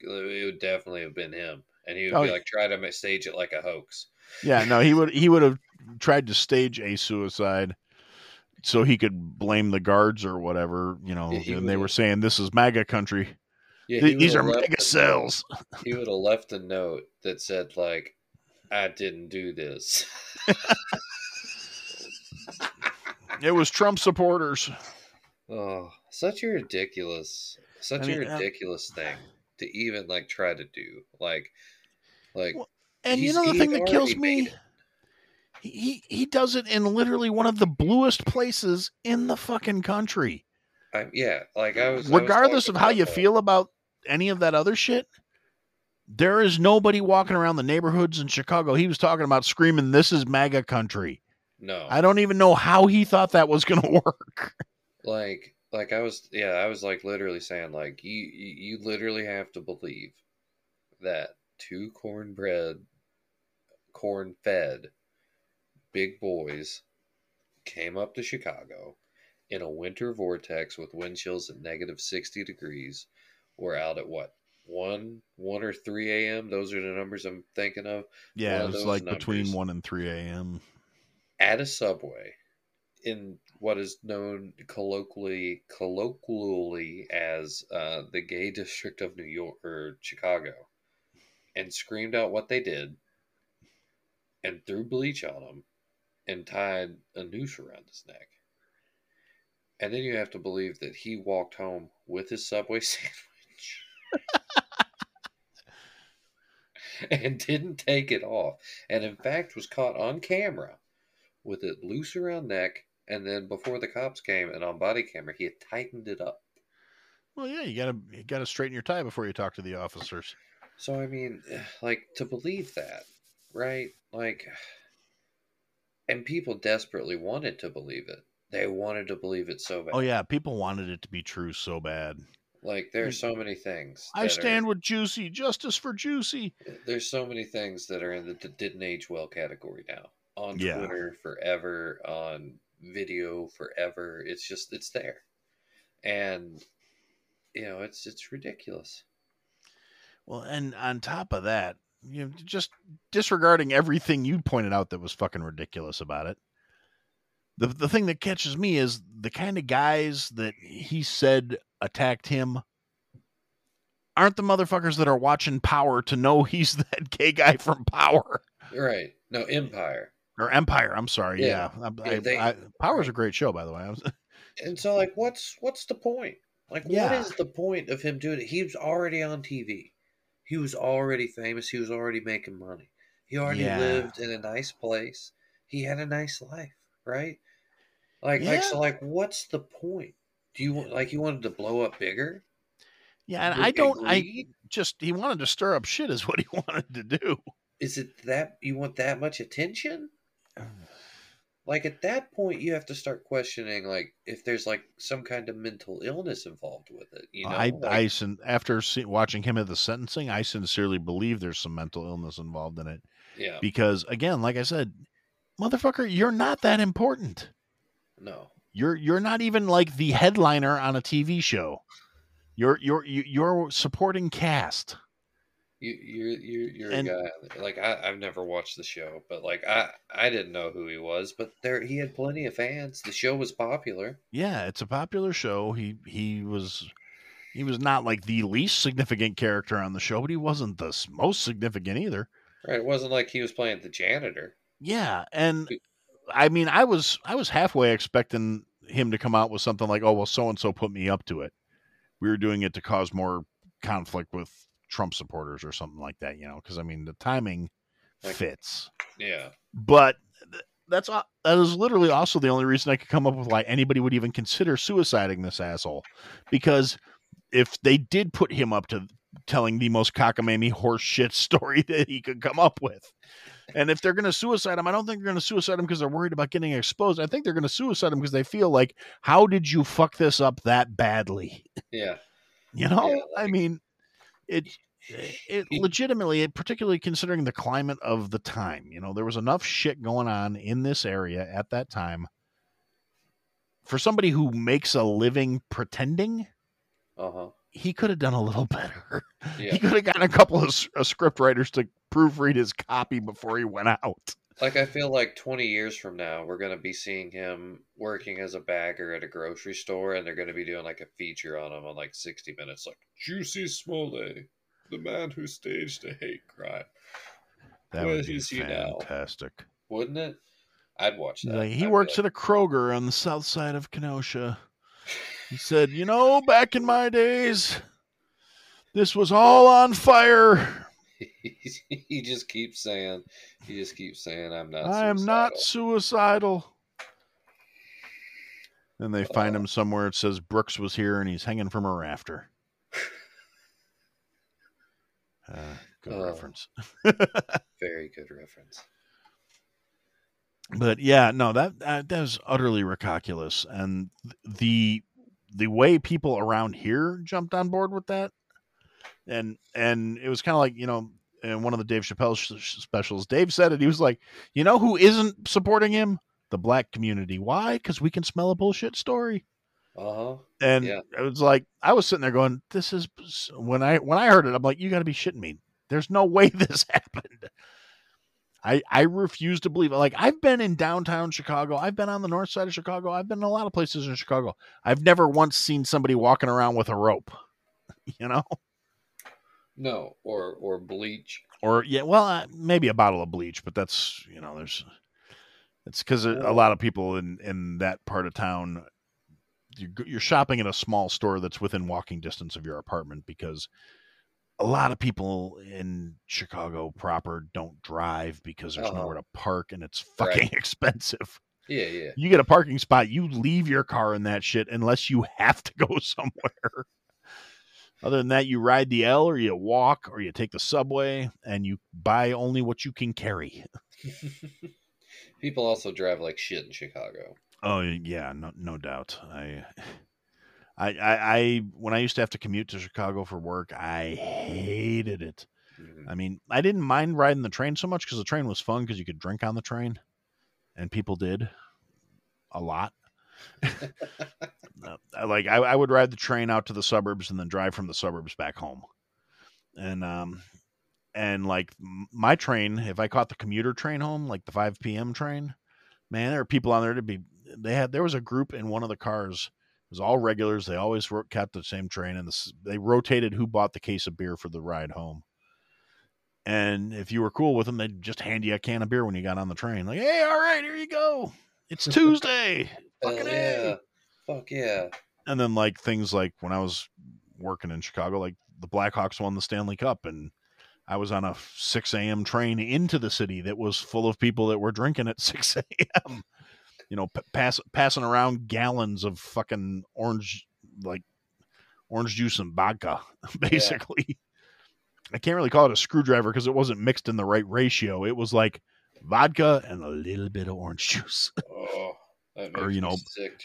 it would definitely have been him, and he would Oh, be like try to stage it like a hoax. Yeah, no, he <laughs> would he would have tried to stage a suicide so he could blame the guards or whatever, you know, Yeah, and they were saying this is MAGA country. Yeah, Th- These are would've mega a cells. <laughs> He would have left a note that said like, "I didn't do this." <laughs> It was Trump supporters. oh, such a ridiculous, such I mean, a uh, ridiculous thing to even like try to do. Like, like Well, And you know the thing that kills me, he he does it in literally one of the bluest places in the fucking country. I, yeah, like I was. I was Regardless of how you that. feel about any of that other shit, there is nobody walking around the neighborhoods in Chicago. He was talking about screaming, "This is MAGA country." No, I don't even know how he thought that was going <laughs> to work. like like I was yeah I was like literally saying like you you literally have to believe that two cornbread corn fed big boys came up to Chicago in a winter vortex with wind chills at negative 60 degrees. Were out at what 1 1 or 3 a.m those are the numbers i'm thinking of. Yeah, it was like between one and three a.m. at a subway in what is known colloquially colloquially as uh, the gay district of New York or Chicago, and screamed out what they did, and threw bleach on him, and tied a noose around his neck. And then you have to believe that he walked home with his subway <laughs> sandwich. and didn't take it off, and in fact was caught on camera with it loose around neck, and then before the cops came and on body camera, he had tightened it up. Well, yeah, you gotta you gotta straighten your tie before you talk to the officers. So I mean, like to believe that, right? Like, and people desperately wanted to believe it. They wanted to believe it so bad. Oh yeah, people wanted it to be true so bad. Like there are so many things. I stand Are, with Jussie, justice for Jussie. there's so many things that are in the didn't age well category now. On Yeah. Twitter forever, on video forever. It's just it's there, and you know it's it's ridiculous. Well, and on top of that, you know, just disregarding everything you pointed out that was fucking ridiculous about it. The the thing that catches me is the kind of guys that he said attacked him aren't the motherfuckers that are watching Power to know <laughs> he's that gay guy from Power Right? No Empire. or Empire. I'm sorry. Yeah, Yeah. I, Yeah, they- I- Power's a great show, by the way. Was, <laughs> And so, like, what's what's the point? Like, Yeah. what is the point of him doing it? He was already on TV. He was already famous. He was already making money. He already Yeah. lived in a nice place. He had a nice life, right? Like, like, so, like, what's the point? Do you want, like, you wanted to blow up bigger? yeah, and I don't. I just he wanted to stir up shit, is what he <laughs> wanted to do. Is it that you want that much attention? Oh, Like at that point, you have to start questioning, like, if there's like some kind of mental illness involved with it. You know, I, like, I after see, watching him at the sentencing, I sincerely believe there's some mental illness involved in it yeah, because, again, like I said, motherfucker, you're not that important. no, You're you're not even like the headliner on a TV show. You're you're you're supporting cast. You you're you're you're And- a guy like I I've never watched the show, but like I I didn't know who he was, but there he had plenty of fans. The show was popular. Yeah, it's a popular show. He he was he was not like the least significant character on the show, but he wasn't the most significant either. Right? It wasn't like he was playing the janitor. Yeah, and I mean, I was I was halfway expecting him to come out with something like, "Oh, well, so and so put me up to it. We were doing it to cause more conflict with Trump supporters or something like that." You know, because I mean, the timing Like- fits. Yeah, But that's that is literally also the only reason I could come up with why anybody would even consider suiciding this asshole, because if they did put him up to telling the most cockamamie horse shit <laughs> story that he could come up with. And if they're going to suicide him, I don't think they're going to suicide him because they're worried about getting exposed. I think they're going to suicide him because they feel like, how did you fuck this up that badly? yeah, <laughs> You know, Yeah, I mean, it it legitimately, particularly considering the climate of the time, you know, there was enough shit going on in this area at that time for somebody who makes a living pretending. uh huh, He could have done a little <laughs> better. yeah. He could have gotten a couple of uh, script writers to proofread his copy before he went out. Like I feel like 20 years from now, we're gonna be seeing him working as a bagger at a grocery store, and they're gonna be doing like a feature on him on like 60 minutes, like Jussie Smollett, the man who staged a hate crime. That Where would be is he now? fantastic. Wouldn't it? I'd watch that. Like, he I'd works like, at a Kroger on the south side of Kenosha. He said, "You know, back in my days, this was all on fire. <laughs> he just keeps saying, he just keeps saying, "I'm not." I am not suicidal." Then they find Uh. him somewhere. It says Brooks was here and he's hanging from a rafter. <laughs> Uh, good Oh. reference. <laughs> Very good reference. but yeah, no, that, that that was utterly ridiculous, and the the way people around here jumped on board with that, and and it was kind of like you know, in one of the Dave Chappelle specials, Dave said it. He was like, you know, who isn't supporting him? The black community. Why? Because we can smell a bullshit story. Uh huh. And Yeah. it was like I was sitting there going, "This is when I when I heard it, I'm like, you got to be shitting me. There's no way <laughs> this happened." I I refuse to believe it. Like I've been in downtown Chicago, I've been on the north side of Chicago, I've been in a lot of places in Chicago. I've never once seen somebody walking around with a rope, <laughs> you know, No, or or bleach. or yeah, well, uh, maybe a bottle of bleach, but that's you know, there's it's because a Oh. lot of people in in that part of town you're, you're shopping in a small store that's within walking distance of your apartment because a lot of people in Chicago proper don't drive because there's Uh-huh. nowhere to park and it's Right. fucking <laughs> expensive. Yeah, yeah. You get a parking spot, you leave your car in that shit unless you have to go <laughs> somewhere. Other than that, you ride the L or you walk or you take the subway and you buy only what you can carry. <laughs> People also drive like shit in Chicago. Oh yeah, no no doubt. I, <sighs> I I I when I used to have to commute to Chicago for work, I hated it. Mhm. I mean, I didn't mind riding the train so much because the train was fun because you could drink on the train, and people did a lot. Like I, I would ride the train out to the suburbs and then drive from the suburbs back home, and um, and like my train, if I caught the commuter train home, like the five p.m. train, man, there were people on there to be. They had there was a group in one of the cars. It was all regulars. They always ro- kept the same train, and this, they rotated who bought the case of beer for the ride home. And if you were cool with them, they'd just hand you a can of beer when you got on the train. Like, hey, all right, here you go. It's <laughs> Tuesday. Hell Fucking yeah. A. Fuck yeah. And then like things like when I was working in Chicago, like the Blackhawks won the Stanley Cup, and I was on a 6 a.m. train into the city that was full of people that were drinking at <laughs> 6 a.m. You know, p- pass, passing around gallons of fucking orange, like orange juice and vodka, <laughs> basically. I can't really call it a screwdriver because it wasn't mixed in the right ratio. It was like vodka and a little bit of orange <laughs> juice Oh, that Or, you know,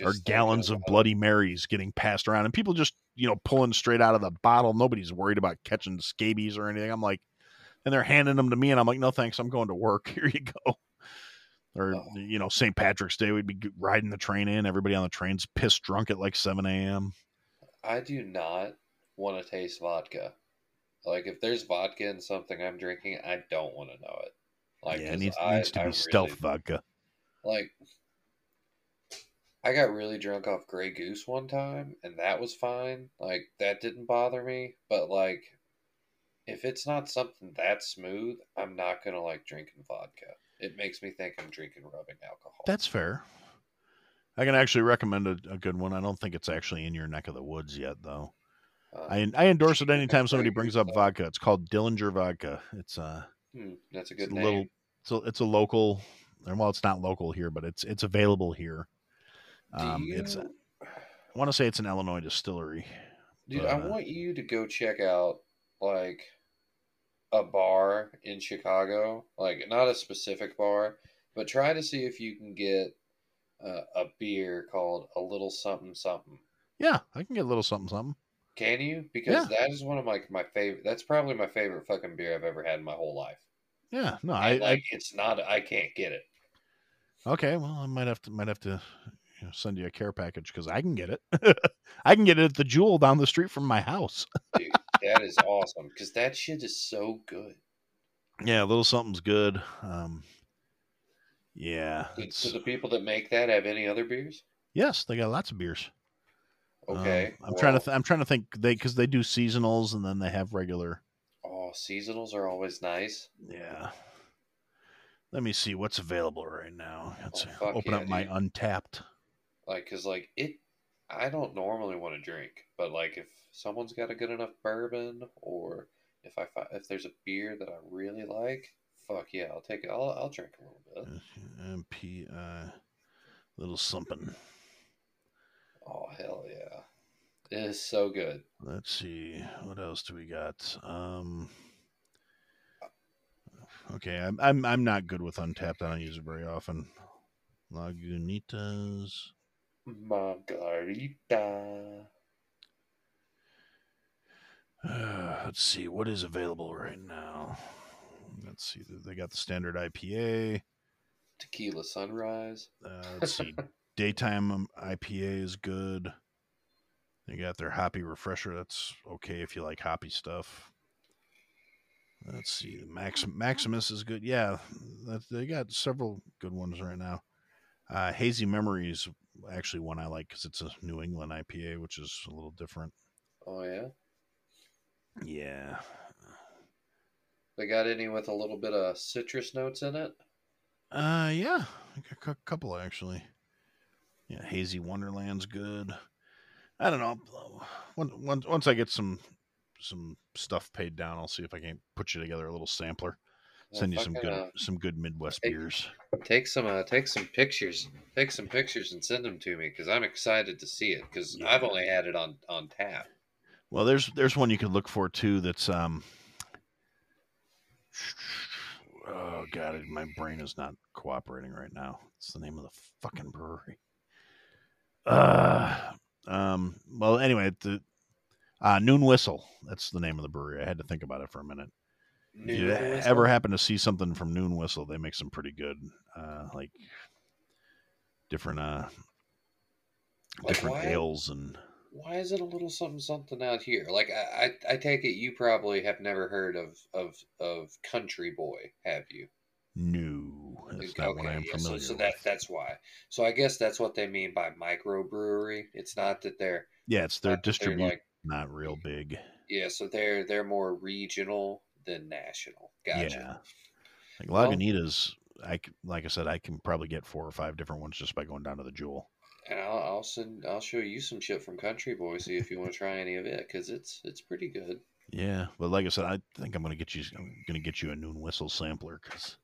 or gallons of. Bloody Marys getting passed around, and people just you know pulling straight out of the bottle. Nobody's worried about catching scabies or anything. I'm like, and they're handing them to me, and I'm like, no thanks, I'm going to work. <laughs> Here you go. Or Oh. you know, St. Patrick's Day, we'd be riding the train in. Everybody on the train's pissed drunk at like 7 a.m. I do not want to taste vodka. Like if there's vodka in something I'm drinking, I don't want to know it. Like yeah, it needs, I, needs to I be stealth really- vodka. Like I got really drunk off Grey Goose one time, and that was fine. Like that didn't bother me. But like, if it's not something that smooth, I'm not gonna like drinking vodka. It makes me think I'm drinking rubbing alcohol. That's fair. I can actually recommend a, a good one. I don't think it's actually in your neck of the woods yet, though. Uh, I I endorse it <laughs> anytime somebody brings up vodka. It's called Dillinger vodka. It's uh hmm, that's a it's good a name. little it's a, it's a local and well it's not local here, but it's it's available here. Um you, it's I want to say it's an Illinois distillery. dude? I uh, want you to go check out like a bar in Chicago, like not a specific bar, but try to see if you can get uh, a beer called a little something something. Yeah, I can get a little something something. Can you? Because that is one of my my favorite. That's probably my favorite fucking beer I've ever had in my whole life. Yeah, no, And, I, like it's not. I can't get it. Okay. Well, I might have to might have to you know, send you a care package because I can get it. <laughs> I can get it at the Jewel down the street from my house. <laughs> Dude, that is awesome because that shit is so good. Yeah, a little something's good. Um, yeah, Do, do the people that make that have any other beers? yes, they got lots of beers. Um, Okay, I'm trying to th- I'm trying to think they because they do seasonals and then they have regular. oh, seasonals are always nice. Yeah. Let me see what's available right now. Let's Oh, open yeah, up my Untappd. Like, cause like it, I don't normally want to drink, but like if someone's got a good enough bourbon or if I if there's a beer that I really like, fuck yeah, I'll take it. I'll I'll drink a little bit. MPI, little something. Oh hell yeah, it is so good. Let's see, what else do we got? Um, okay, I'm I'm I'm not good with Untappd. I don't use it very often. Lagunitas. Margarita. Uh, let's see what is available right now. Let's see. They got the standard IPA. Tequila Sunrise. Uh, let's see. <laughs> Daytime um, IPA is good. They got their hoppy refresher. That's okay if you like hoppy stuff. Let's see. Max, Maximus is good. Yeah, that, they got several good ones right now. Uh, Hazy Memories actually one I like because it's a New England IPA, which is a little different. Oh yeah. Yeah. They got any with a little bit of citrus notes in it? Uh, yeah, I got a couple actually. Yeah, Hazy Wonderland's good. I don't know. Once once I get some some stuff paid down, I'll see if I can put you together a little sampler. Well, Send you some good uh, some good Midwest take- beers. Take some, uh, take some pictures. Take some pictures and send them to me because I'm excited to see it. Because Yeah. I've only had it on on tap. Well, there's there's one you could look for too. That's um. Oh god, my brain is not cooperating right now. It's the name of the fucking brewery. Uh, um. Well, anyway, the uh, Noon Whistle. That's the name of the brewery. I had to think about it for a minute. If you Noon ever happen to see something from Noon Whistle, they make some pretty good, uh, like different, uh, Like different why- ales and Why is it a little something something out here? Like I, I, I take it you probably have never heard of of of Country Boy, have you? No, That's not what I am yeah, so, familiar so with. that that's why. So I guess that's what they mean by microbrewery. It's not that they're Yeah, it's their they're distribution, like not real big. yeah. So they're they're more regional than national. Gotcha. Yeah, like Well- Lagunitas. I c- like I said, I can probably get four or five different ones just by going down to the Jewel. And I'll, I'll send I'll show you some shit from Country Boy. See if you want to try any of it because it's it's pretty good. Yeah, but like I said, I think I'm gonna get you. I'm gonna get you a Noon Whistle sampler because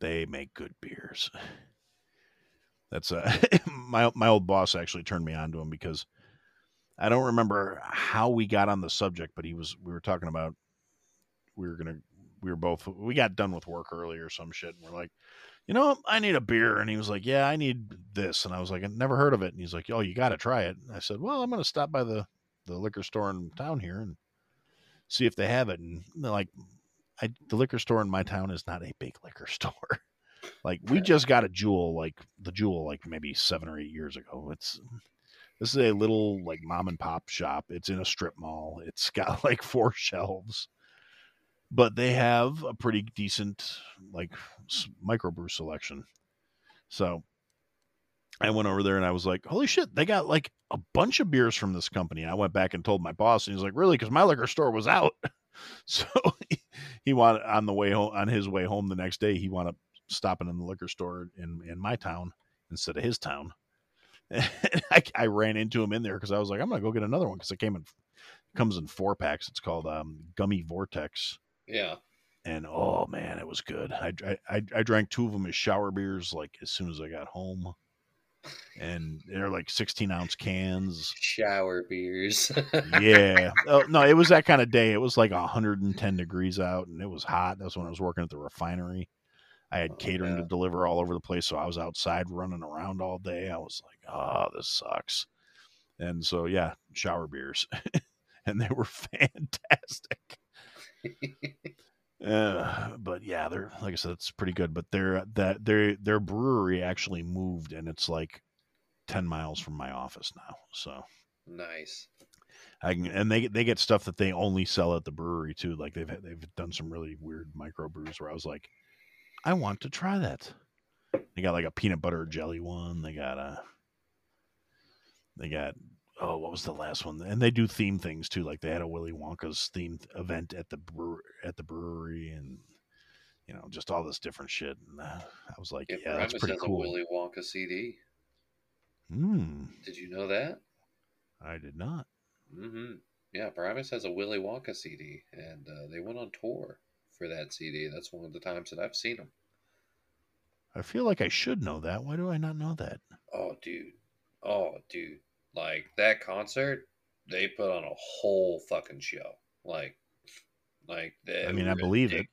they make good beers. That's uh, <laughs> my my old boss actually turned me on to him because I don't remember how we got on the subject, but he was we were talking about we were gonna we were both we got done with work early or some shit, and we're like, you know, I need a beer, and he was like, yeah, I need this, and I was like, I never heard of it, and he's like, oh, you got to try it. And I said, well, I'm gonna stop by the the liquor store in town here and see if they have it. And they're like, I, the liquor store in my town is not a big <laughs> liquor store. like we just got a jewel, like the jewel, like maybe seven or eight years ago. It's this is a little like mom and pop shop. It's in a strip mall. It's <laughs> got like four shelves, but they have a pretty decent like microbrew selection. So I went over there and I was like, holy shit, they got like a bunch of beers from this company. I went back and told my boss, and he's like, really? Because my liquor store was out. <laughs> So he, he wanted on the way home, on his way home the next day, he wound up stopping in the liquor store in, in my town instead of his town. <laughs> I, I ran into him in there because I was like, I'm gonna go get another one because it came in comes in four packs. It's called um, Gummy Vortex Yeah. and oh man, it was good. I, I I drank two of them as shower beers like as soon as I got home, and they're like sixteen ounce cans. Shower beers. <laughs> Yeah, oh, no, it was that kind of day. It was like hundred and ten degrees out, and it was hot. That's when I was working at the refinery. I had Oh, catering to deliver all over the place, so I was outside running around all day. I was like, oh, this sucks. And so yeah, shower beers, <laughs> and they were <laughs> fantastic. Uh, but yeah, they're like I said, it's pretty good. But their that their their brewery actually moved, and it's like ten miles from my office now. So nice. I can, and they they get stuff that they only sell at the brewery too. Like they've had- they've done some really weird microbrews where I was like, I want to try that. They got like a peanut butter jelly one. They got a they got oh what was the last one? And they do theme things too. Like they had a Willy Wonka's themed event at the brewer at the brewery, and you know just all this different shit. And uh, I was like, If yeah, that's pretty has a cool. Willy Wonka CD. Hmm, Did you know that? I did not. Mm-hmm. Yeah, Primus has a Willy Wonka CD, and uh, they went on tour for that CD. That's one of the times that I've seen them. I feel like I should know that. Why do I not know that? Oh, dude. Oh, dude. Like that concert, they put on a whole fucking show. Like, like I mean, I believe it.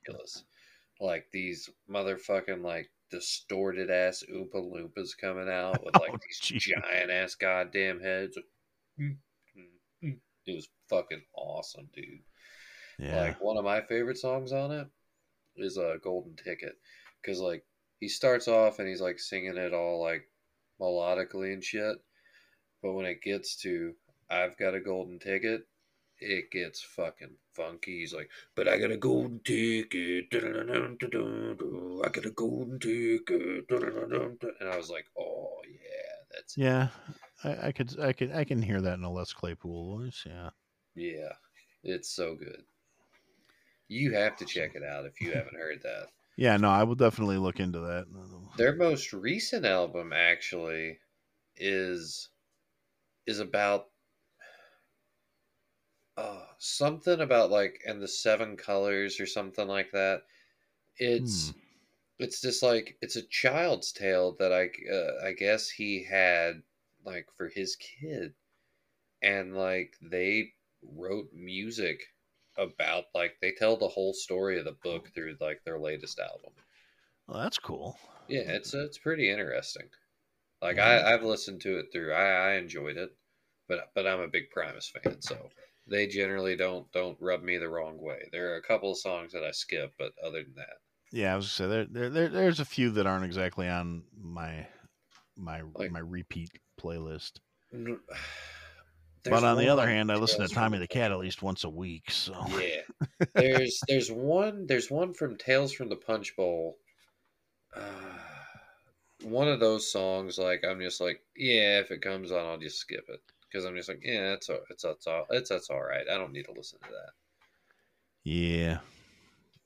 Like these motherfucking like distorted ass Oompa Loompas coming out with like <laughs> Oh, these gee. giant ass goddamn heads. It was fucking awesome, dude. Yeah. Like one of my favorite songs on it is a uh, Golden Ticket because like he starts off and he's like singing it all like melodically and shit, but when it gets to I've got a golden ticket, it gets fucking funky. He's like, but I got a golden ticket. I got a golden ticket, and I was like, oh yeah, that's yeah. I, I could I could I can hear that in a Les Claypool voice. Yeah. yeah, it's so good. You have to check it out if you <laughs> haven't heard that. Yeah, no, I will definitely look into that. Their most recent album actually is is about uh, something about like and the seven colors or something like that. It's Hmm. it's just like it's a child's tale that I uh, I guess he had like for his kid, and like they wrote music about like they tell the whole story of the book through like their latest album. Well, that's cool. Yeah, it's it's pretty interesting. Like Yeah. I, I've listened to it through. I, I enjoyed it, but but I'm a big Primus fan, so they generally don't don't rub me the wrong way. There are a couple of songs that I skip, but other than that, Yeah, I was gonna say there, there, there there's a few that aren't exactly on my my Like- my repeat playlist. N- <sighs> but on the other hand, I listen to Tommy the Cat at least once a week. So Yeah, <laughs> there's there's one there's one from Tales from the Punch Bowl. Uh, one of those songs, like I'm just like, yeah, if it comes on, I'll just skip it because I'm just like, yeah, it's all, it's it's all it's that's all right. I don't need to listen to that. yeah,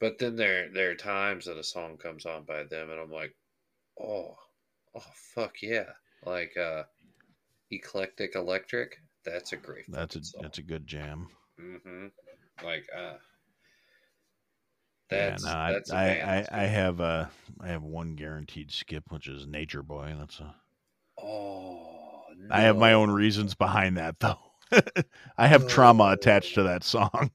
But then there there are times that a song comes on by them, and I'm like, oh, oh fuck yeah, like uh, Eclectic Electric. That's a great. that's a fucking that's a good jam. hmm Like uh, Yeah, no, I that's I, I, I have uh I have one guaranteed skip, which is Nature Boy. That's a Oh, I have my own reasons behind that though. <laughs> I have trauma attached to that song.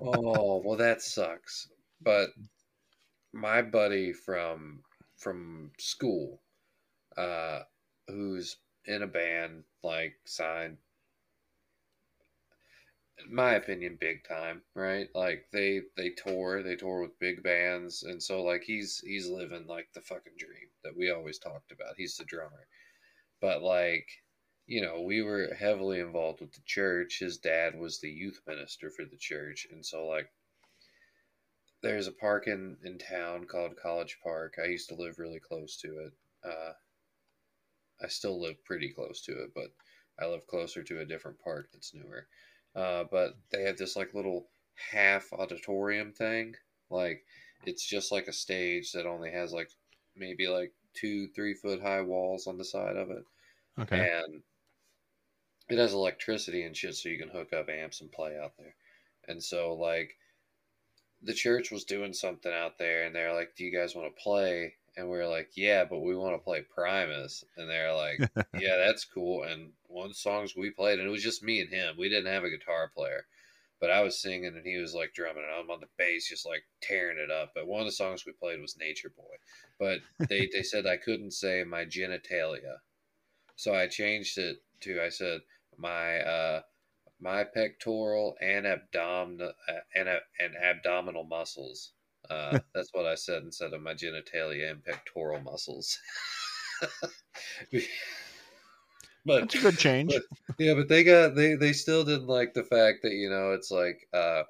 oh, well, that sucks. But my buddy from from school, uh, who's in a band, like signed, my opinion, big time, right? Like they they tour, they tour with big bands, and so like he's he's living like the fucking dream that we always talked about. He's the drummer, but like you know, we were heavily involved with the church. His dad was the youth minister for the church, and so like there's a park in in town called College Park. I used to live really close to it. Uh, I still live pretty close to it, but I live closer to a different park that's newer. Uh, but they have this like little half auditorium thing. Like it's just like a stage that only has like maybe like two, three foot high walls on the side of it Okay. and it has electricity and shit so you can hook up amps and play out there and so like the church was doing something out there and they're like do you guys want to play and we are like yeah but we want to play primus and they're like <laughs> yeah that's cool and one of songs we played and it was just me and him we didn't have a guitar player but i was singing and he was like drumming and i'm on the bass just like tearing it up but one of the songs we played was nature boy but they, they said i couldn't say my genitalia so I changed it to I said my uh my pectoral and abdominal and and abdominal muscles. Uh, <laughs> that's what I said instead of my genitalia and pectoral muscles. <laughs> but That's a good change. but- yeah, but they got they they still didn't like the fact that you know it's like uh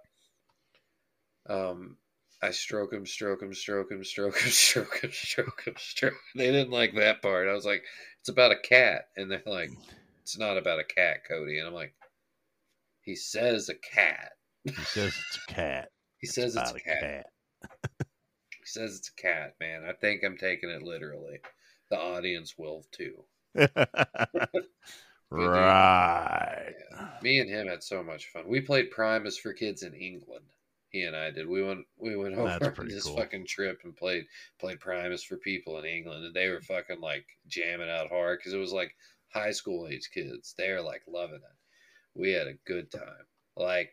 um I stroke him, stroke him, stroke him, stroke him, <laughs> stroke him, stroke him, stroke. They didn't like that part. I was like, it's about a cat, and they're like, it's not about a cat, Cody. And I'm like, he says a cat. He says it's a cat. He says it's a cat. He says it's a cat, man. I think I'm taking it literally. The audience will too. <laughs> <laughs> Right. Me and him had so much fun. We played Primus for kids in England. He and I did. We went we went over on this cool. fucking trip and played played Primus for people in England, and they were fucking like jamming out hard because it was like high school age kids. They were like loving it. We had a good time. Like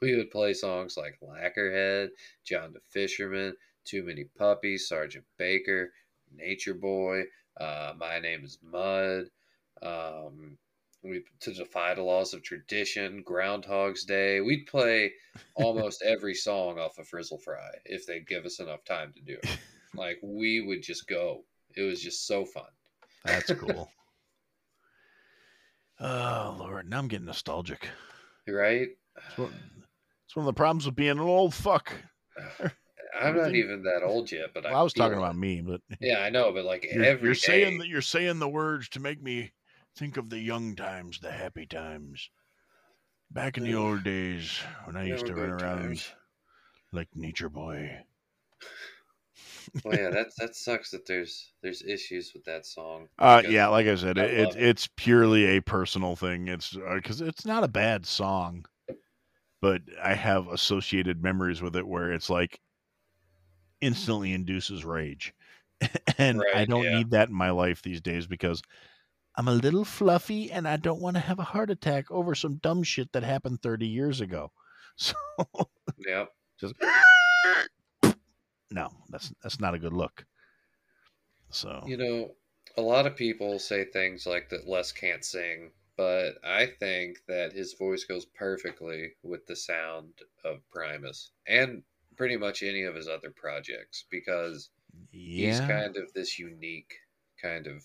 we would play songs like Lacquerhead, John the Fisherman, Too Many Puppies, Sergeant Baker, Nature Boy, uh, My Name is Mud. Um, we to defy the laws of tradition, Groundhog's Day. We'd play almost <laughs> every song off of Frizzle Fry if they'd give us enough time to do it. <laughs> Like we would just go. It was just so fun. That's cool. <laughs> oh Lord, now I'm getting nostalgic. Right? It's one, it's one of the problems with being an old fuck. I'm not even that old yet, but Well, I was talking about me, but <laughs> Yeah, I know, but like you're, every you're saying that you're saying the words to make me think of the young times, the happy times. Back in the old days when I used to run around times. like Nature Boy. well, yeah, <laughs> that that sucks that there's there's issues with that song. Uh, yeah, like I said, I it, it, it. it's purely a personal thing. It's because it's not a bad song, but I have associated memories with it where it's like instantly induces rage, <laughs> and I don't yeah. need that in my life these days because I'm a little fluffy and I don't want to have a heart attack over some dumb shit that happened 30 years ago. <laughs> So Yep. just no, that's that's not a good look. So You know, a lot of people say things like that Les can't sing, but I think that his voice goes perfectly with the sound of Primus and pretty much any of his other projects because he's kind of this unique kind of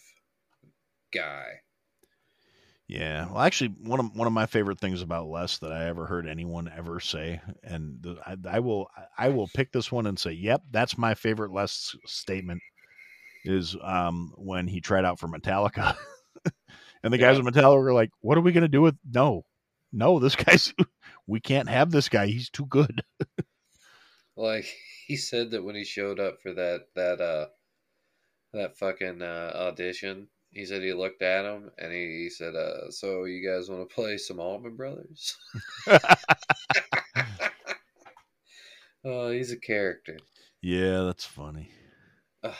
guy. Yeah, well, actually, one of one of my favorite things about Les that I ever heard anyone ever say, and the, I, I will I will pick this one and say, "Yep, that's my favorite Les statement." Is um, when he tried out for Metallica, <laughs> and the guys at Metallica were like, "What are we gonna do with no, no, this guy's <laughs> we can't have this guy. He's too good." <laughs> Like he said that when he showed up for that that uh that fucking uh, audition, he said he looked at him and he, he said, uh, "So you guys want to play some Allman Brothers?" <laughs> oh, he's a character. yeah, that's funny. I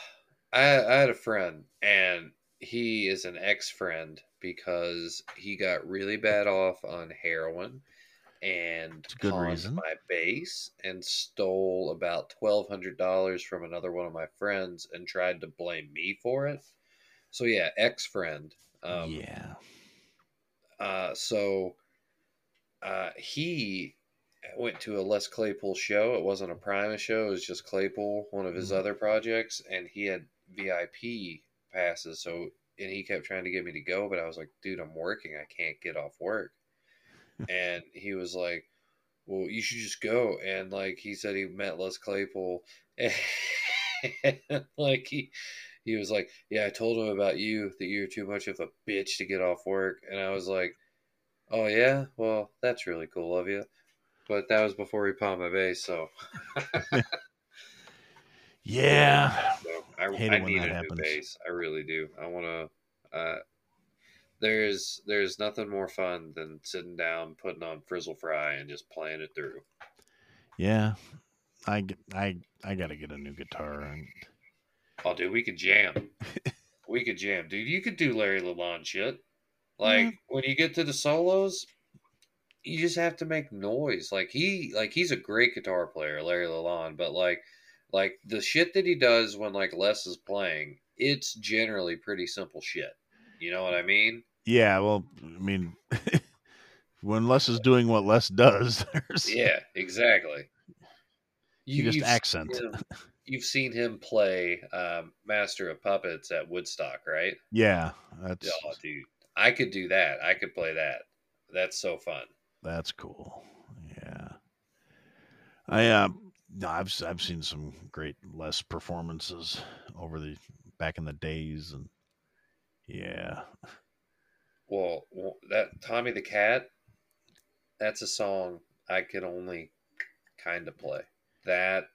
I had a friend and he is an ex friend because he got really bad off on heroin and good reason. my bass and stole about twelve hundred dollars from another one of my friends and tried to blame me for it. So yeah, ex friend. Um, yeah, uh, so uh, he went to a Les Claypool show. It wasn't a Primus show. It was just Claypool, one of his Mhm. other projects, and he had VIP passes. So and he kept trying to get me to go, but I was like, dude, I'm working. I can't get off work. <laughs> and he was like, well, you should just go. And like he said, he met Les Claypool, <laughs> and like he he was like, yeah, I told him about you that you're too much of a bitch to get off work, and I was like, oh yeah, well that's really cool of you. But that was before he pawned my bass, so <laughs> yeah. I, I need a happens. new bass. I really do. I want to. Uh, there's there's nothing more fun than sitting down, putting on Frizzle Fry, and just playing it through. Yeah, I I I gotta get a new guitar. And Oh, dude, we could jam. <laughs> we could jam, dude. You could do Larry Lalonde shit. Like Yeah. when you get to the solos, you just have to make noise. Like he, like he's a great guitar player, Larry Lalonde. But like, like the shit that he does when like Les is playing, it's generally pretty simple shit. You know what I mean? yeah, well, I mean, <laughs> when Les is doing what Les does, <laughs> there's Yeah, exactly. you just accent. seen him- you've seen him play um, Master of Puppets at Woodstock, right? Yeah, that's Oh, dude, I could do that. I could play that. That's so fun. that's cool. Yeah, I uh, no, I've I've seen some great Les performances over the back in the days, and yeah, Well, well, that Tommy the Cat, that's a song I could only kind of play. That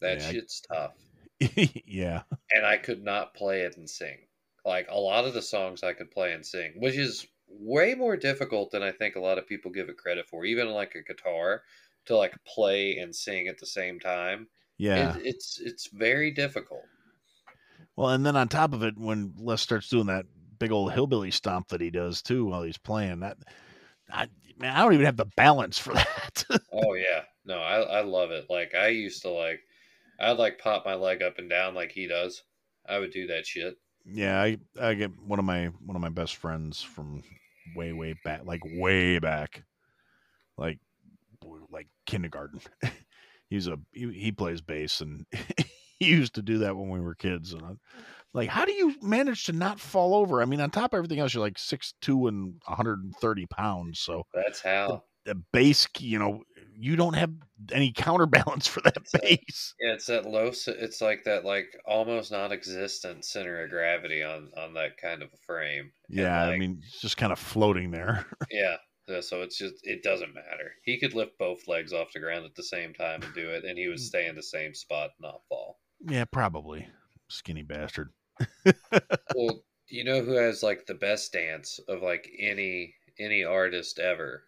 that Yeah, I- shit's tough, <laughs> yeah, and I could not play it and sing. Like a lot of the songs I could play and sing, which is way more difficult than I think a lot of people give it credit for. Even like a guitar to like play and sing at the same time. Yeah. It, it's it's very difficult. Well, and then on top of it, when Les starts doing that big old hillbilly stomp that he does too while he's playing, that I man, I don't even have the balance for <laughs> that. Oh yeah, no, I I love it. Like I used to like, I'd like pop my leg up and down like he does. I would do that shit. yeah, I I get one of my one of my best friends from way way back, like way back, like like kindergarten. <laughs> He's a he, he plays bass and <laughs> he used to do that when we were kids and I'm like how do you manage to not fall over? I mean, on top of everything else, you're like six two and 130 pounds, so That's how. the bass, you know, you don't have any counterbalance for that So- bass. Yeah, it's that low. It's like that, like almost non-existent center of gravity on on that kind of a frame. Yeah, I mean, it's just kind of floating there. <laughs> yeah. Yeah, So it's just it doesn't matter. He could lift both legs off the ground at the same time and do it, and he would stay in the same spot, not fall. yeah, probably. Skinny bastard. <laughs> Well, you know who has like the best dance of like any any artist ever?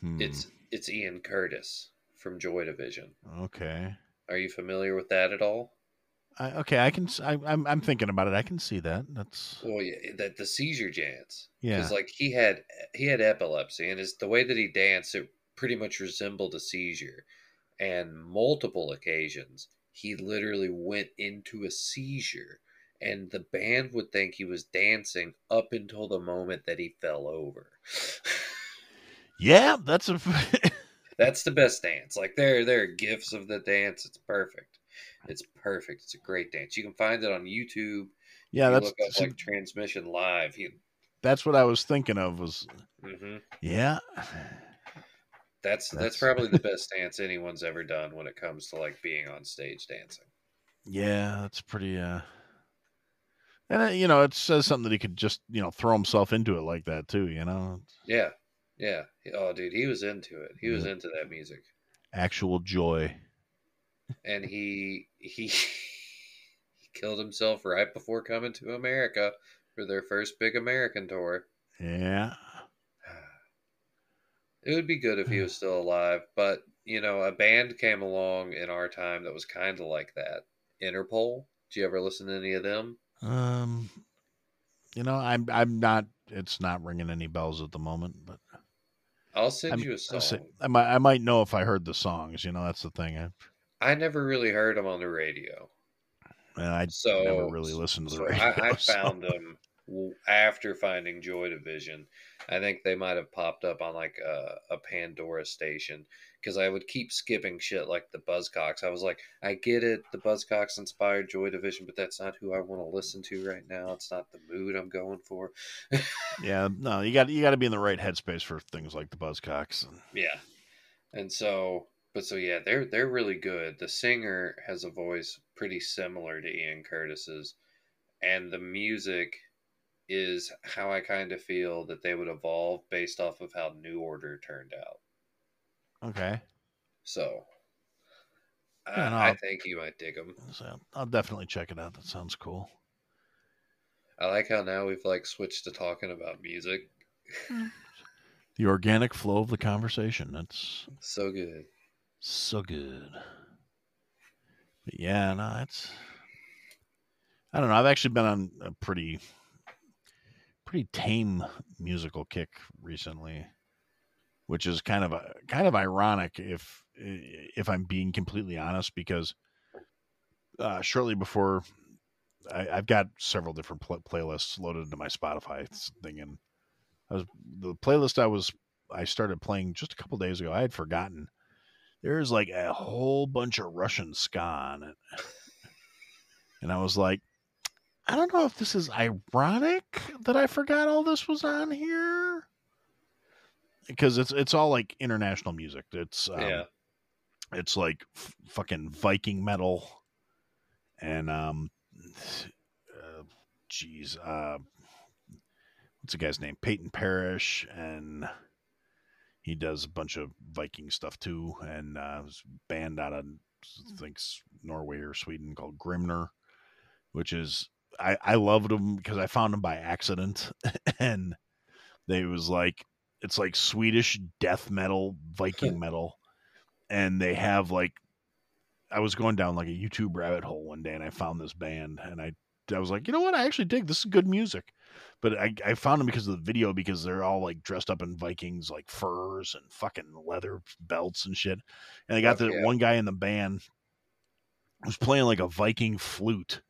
Hmm, It's it's Ian Curtis from Joy Division. okay. Are you familiar with that at all? I, okay, I can. I, am I'm thinking about it. I can see that. That's Well, yeah, that the seizure dance. yeah. because like he had he had epilepsy, and his the way that he danced, it pretty much resembled a seizure. And multiple occasions, he literally went into a seizure, and the band would think he was dancing up until the moment that he fell over. <laughs> Yeah, that's a. <laughs> That's the best dance. Like there, there are gifs of the dance. It's perfect. It's perfect. It's a great dance. You can find it on YouTube. yeah, you that's look up like transmission live. He, that's what I was thinking of. Was hmm yeah. That's, that's That's- probably the best dance anyone's ever done when it comes to like being on stage dancing. Yeah, that's pretty. uh And uh, you know, it says something that he could just you know throw himself into it like that too. You know, Yeah, yeah. Oh, dude, he was into it. He was Yeah. into that music, actual joy. And he he <laughs> he killed himself right before coming to America for their first big American tour. Yeah. <sighs> It would be good if he was still alive, but you know, a band came along in our time that was kind of like that. Interpol. Do you ever listen to any of them? Um, you know, I'm I'm not. It's not ringing any bells at the moment, but I'll send I'm- you a I, song. say, I might I might know if I heard the songs. You know, that's the thing. I I never really heard them on the radio. and I So never really listened to the so radio. I, I <laughs> so- found them after finding Joy Division. I think they might have popped up on like a, a Pandora station because I would keep skipping shit like the Buzzcocks. I was like, I get it, the Buzzcocks inspired Joy Division, but that's not who I want to listen to right now. It's not the mood I'm going for. <laughs> Yeah, no, you got you got to be in the right headspace for things like the Buzzcocks. Yeah. And so but so yeah, they're they're really good. The singer has a voice pretty similar to Ian Curtis's and the music is how I kind of feel that they would evolve based off of how New Order turned out. Okay, So Yeah, no, I, I I'll- think you might dig them. so I'll definitely check it out. That sounds cool. I like how now we've like switched to talking about music. Hmm. The organic flow of the conversation. That's So good. So good. But yeah, no, it's. I don't know. I've actually been on a pretty, pretty tame musical kick recently, which is kind of a kind of ironic if if I'm being completely honest, because uh, shortly before, I, I've got several different pl- playlists loaded into my Spotify thing, and I was the playlist I was I started playing just a couple days ago. I had forgotten there's like a whole bunch of Russian ska on it. And I was like, I don't know if this is ironic that I forgot all this was on here. Because it's it's all like international music. It's um, yeah. it's like f- fucking Viking metal, and um, uh, geez, uh, what's the guy's name? Peyton Parrish, and he does a bunch of Viking stuff too. And uh, was band out of I think Norway or Sweden called Grimner, which is I I loved them because I found them by accident, <laughs> and they was like it's like Swedish death metal, Viking <laughs> metal, and they have like I was going down like a YouTube rabbit hole one day and I found this band and I I was like, you know what, I actually dig this is good music. But I, I found them because of the video because they're all like dressed up in Vikings like furs and fucking leather belts and shit. And they got Fuck the yeah. one guy in the band who's playing like a Viking flute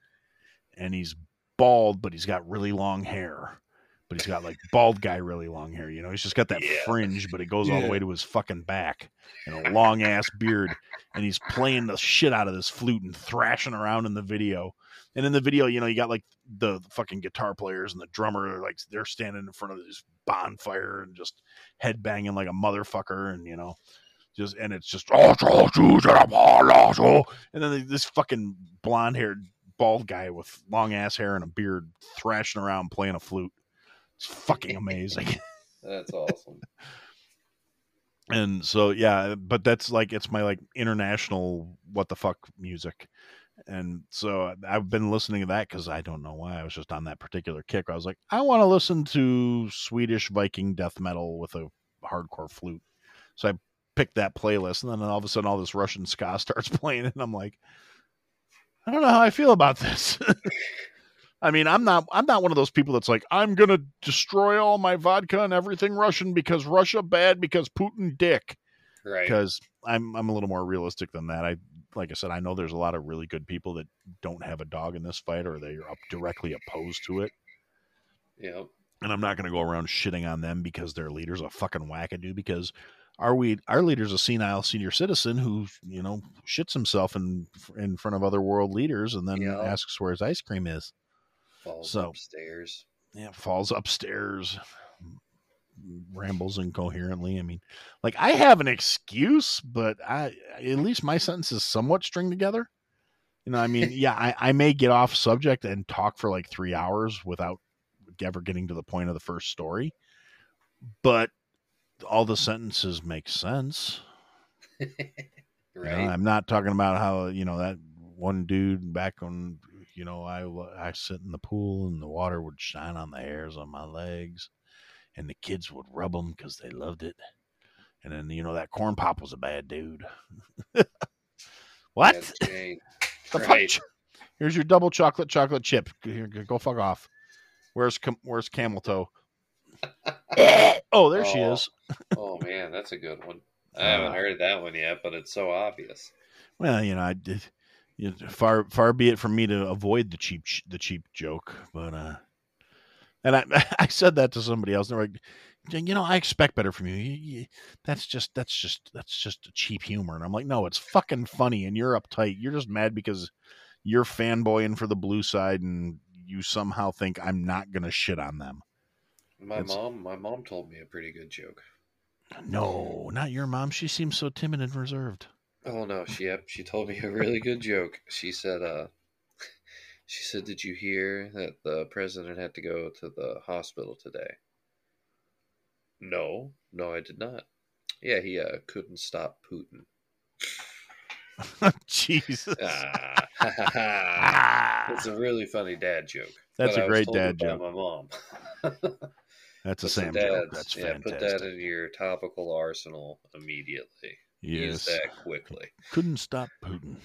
and he's bald, but he's got really long hair. But he's got like bald guy really long hair, you know. He's just got that Yeah. fringe, but it goes all the way to his fucking back and a long ass beard. And he's playing the shit out of this flute and thrashing around in the video. And in the video, you know, you got like the fucking guitar players and the drummer, like they're standing in front of this bonfire and just head banging like a motherfucker, and you know, just and it's just oh, and then this fucking blonde haired bald guy with long ass hair and a beard thrashing around playing a flute. It's fucking amazing. <laughs> That's awesome. and so yeah, but that's like it's my like international what the fuck music. And so uh, I've been listening to that because I don't know why I was just on that particular kick. I was like, I want to listen to Swedish Viking death metal with a hardcore flute. So I picked that playlist, and then all of a sudden, all this Russian ska <laughs> starts playing, and I'm like, I don't know how I feel about this. <laughs> I mean, I'm not I'm not one of those people that's like, I'm gonna destroy all my vodka and everything Russian because Russia bad because Putin dick Right. because I'm I'm a little more realistic than that. I like I said, I know there's a lot of really good people that don't have a dog in this fight or they are up directly opposed to it. Yep. And I'm not going to go around shitting on them because their leader's a fucking wackadoo. Because our we our leader's a senile senior citizen who you know shits himself in in front of other world leaders and then Yeah. asks where his ice cream is. Falls So- upstairs. Yeah, falls upstairs, rambles incoherently. I mean, like I have an excuse, but I at least my sentence is somewhat string together. You know, I mean, <laughs> yeah, I, I may get off subject and talk for like three hours without ever getting to the point of the first story, but all the sentences make sense. <laughs> You know, right. I'm not talking about how you know that one dude back on you know I I sit in the pool and the water would shine on the hairs on my legs, and the kids would rub them because they loved it. And then you know that corn pop was a bad dude. <laughs> what? That's The fuck? right. Here's your double chocolate chocolate chip. Here, go fuck off. Where's where's Camel Toe? <laughs> oh, there she Oh. is. <laughs> Oh man, that's a good one. I haven't Uh, heard that one yet, but it's so obvious. Well, you know, I did. You know, far far be it from me to avoid the cheap the cheap joke, but uh, and I <laughs> I said that to somebody else. And they're like, you know, I expect better from you. You- you- That's just that's just that's just a cheap humor. And I'm like, no, it's fucking funny, and you're uptight. You're just mad because you're fanboying for the blue side, and you somehow think I'm not gonna shit on them. My It's- mom, my mom told me a pretty good joke. No, not your mom. She seems so timid and reserved. Oh no, she she told me a really good joke. She said, uh she said, Did you hear that the president had to go to the hospital today? No, no, I did not. Yeah, he uh couldn't stop Putin. <laughs> Jesus. Ah, <laughs> it's a really funny dad joke. That's but a I was great dad joke. My mom. <laughs> That's a So Sam dads, joke. That's yeah, fantastic. put that in your topical arsenal immediately. yes. Use that quickly. Couldn't stop Putin.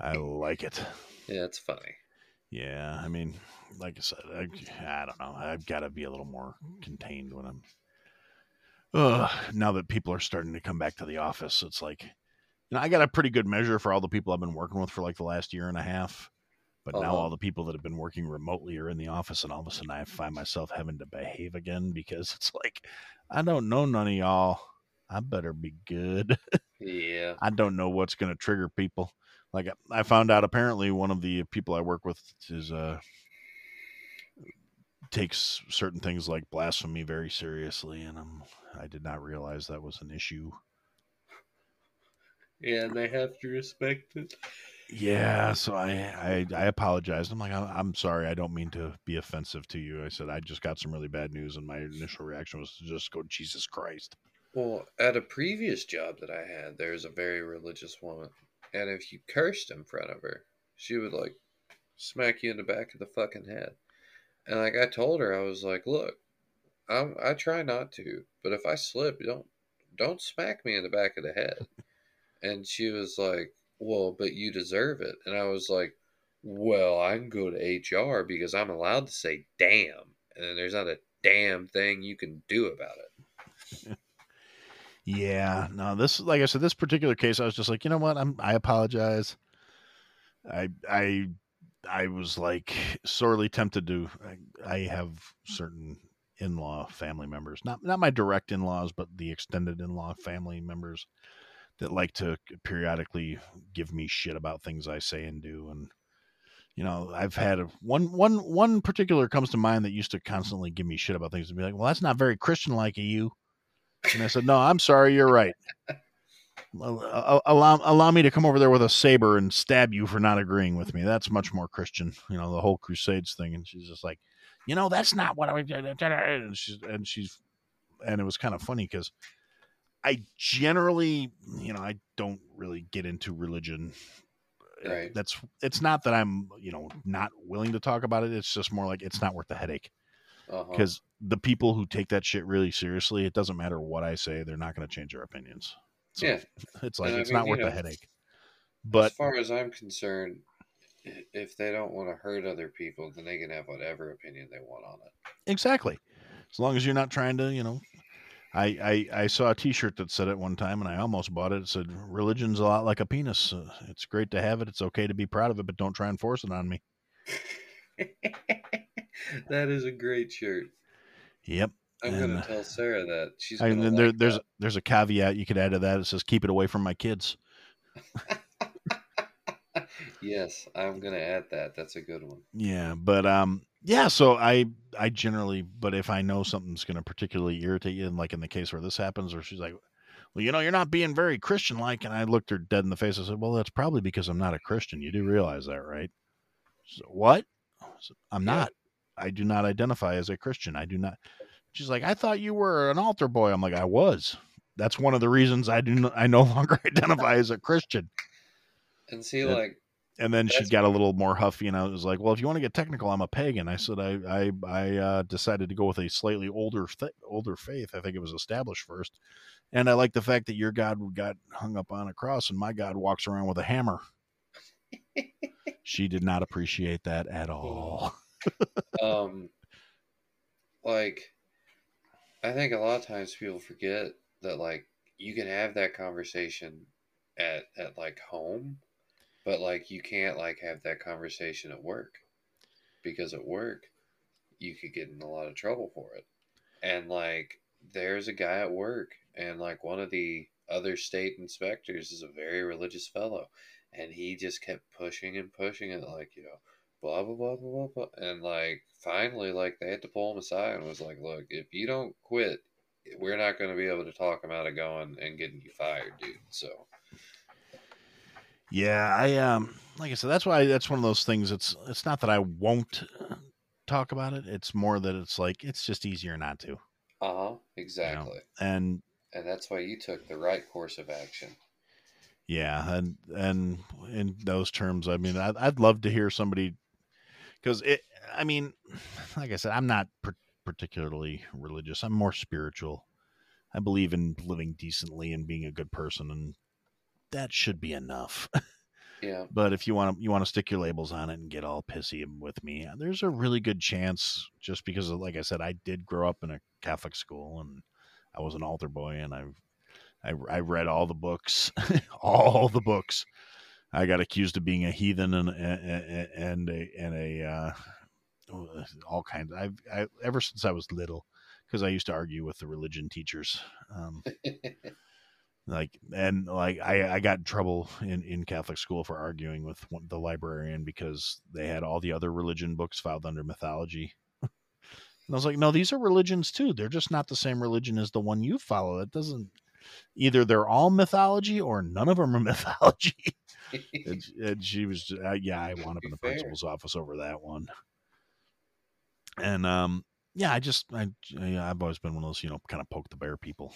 I like it. Yeah, it's funny. Yeah, I mean, like I said, I, I don't know. I've got to be a little more contained when I'm. Ugh, now that people are starting to come back to the office, it's like, you know, I got a pretty good measure for all the people I've been working with for like the last year and a half. But now Uh-huh. all the people that have been working remotely are in the office, and all of a sudden I find myself having to behave again <laughs> because it's like, I don't know none of y'all. I better be good. <laughs> Yeah. I don't know what's going to trigger people. Like I found out apparently one of the people I work with is uh takes certain things like blasphemy very seriously and I'm I did not realize that was an issue. Yeah, and they have to respect it. Yeah, so I I, I apologized. I'm like I'm, I'm sorry. I don't mean to be offensive to you. I said I just got some really bad news and my initial reaction was to just go Jesus Christ. Well, at a previous job that I had, there's a very religious woman, and if you cursed in front of her, she would like smack you in the back of the fucking head. And like I told her, I was like, look, I'm, I try not to, but if I slip, don't don't smack me in the back of the head. <laughs> And she was like, well, but you deserve it. And I was like, well, I can go to HR because I'm allowed to say damn, and there's not a damn thing you can do about it. <laughs> Yeah, no, this like I said, this particular case, I was just like, you know what, I'm I apologize. I I I was like sorely tempted to. I, I have certain in-law family members, not not my direct in-laws, but the extended in-law family members that like to periodically give me shit about things I say and do, and you know, I've had a, one one one particular comes to mind that used to constantly give me shit about things and be like, "Well, that's not very Christian-like of you." And I said, "No, I'm sorry, you're right. <laughs> Allow, allow me to come over there with a saber and stab you for not agreeing with me. That's much more Christian, you know, the whole Crusades thing." And she's just like, "You know, that's not what I." was. And she's and she's and it was kind of funny because I generally, you know, I don't really get into religion. Right. That's it's not that I'm, you know, not willing to talk about it. It's just more like it's not worth the headache Uh-huh. because the people who take that shit really seriously, it doesn't matter what I say, they're not going to change their opinions. So Yeah. <laughs> it's like And I it's mean, not worth know, the headache. But as far as I'm concerned, if they don't want to hurt other people, then they can have whatever opinion they want on it. exactly, as long as you're not trying to, you know. I, I, I saw a T-shirt that said it one time, and I almost bought it. It said, "Religion's a lot like a penis. Uh, it's great to have it. It's okay to be proud of it, but don't try and force it on me." <laughs> that is a great shirt. Yep. I'm And, gonna tell Sarah that she's. And gonna then there, like there's that. there's a caveat you could add to that. It says, "Keep it away from my kids." <laughs> yes, I'm gonna add that. That's a good one. Yeah, but um, yeah. So I I generally, but if I know something's going to particularly irritate you, and like in the case where this happens, where she's like, "Well, you know, you're not being very Christian-like," and I looked her dead in the face. I said, "Well, that's probably because I'm not a Christian. You do realize that, right?" So, what? Said, I'm Yeah. not. I do not identify as a Christian. I do not. She's like, "I thought you were an altar boy." I'm like, "I was." That's one of the reasons I do. Not, I no <laughs> longer identify as a Christian. And see, Yeah. like, And then she got a little more huffy, and I was like, "Well, if you want to get technical, I'm a pagan." I said, "I I I uh, decided to go with a slightly older th- older faith. I think it was established first, and I like the fact that your God got hung up on a cross, and my God walks around with a hammer." <laughs> she did not appreciate that at all. Um, like, I think a lot of times people forget that like you can have that conversation at at like home, but like you can't like have that conversation at work because at work you could get in a lot of trouble for it. And like there's a guy at work and like one of the other state inspectors is a very religious fellow and he just kept pushing and pushing it like, you know, blah blah blah blah blah and like finally like they had to pull him aside and was like, Look, if you don't quit, we're not gonna be able to talk him out of going and getting you fired, dude. So Yeah, I um, like I said, that's why that's one of those things. It's it's not that I won't talk about it. It's more that it's like it's just easier not to, uh huh, exactly. and And that's why you took the right course of action. Yeah, and and in those terms, I mean, I'd, I'd love to hear somebody because it. I mean, <sighs> like I said, I'm not per- particularly religious. I'm more spiritual. I believe in living decently and being a good person, and that should be enough. Yeah. <laughs> but if you want to, you want to stick your labels on it and get all pissy with me, there's a really good chance, just because, of, like I said, I did grow up in a Catholic school and I was an altar boy, and I've I, I read all the books, <laughs> all the books. I got accused of being a heathen and and and a, and a uh, all kinds. I've I, ever since I was little, because I used to argue with the religion teachers. Um, <laughs> like and like I, I got in trouble in, in Catholic school for arguing with one, the librarian because they had all the other religion books filed under mythology. <laughs> and I was like, no, these are religions too. They're just not the same religion as the one you follow. That doesn't either they're all mythology or none of them are <laughs> mythology. and, <laughs> and she was, uh, yeah, I wound up in the Fair. principal's office over that one. And um, yeah, I just, I, I've always been one of those, you know, kind of poke the bear people.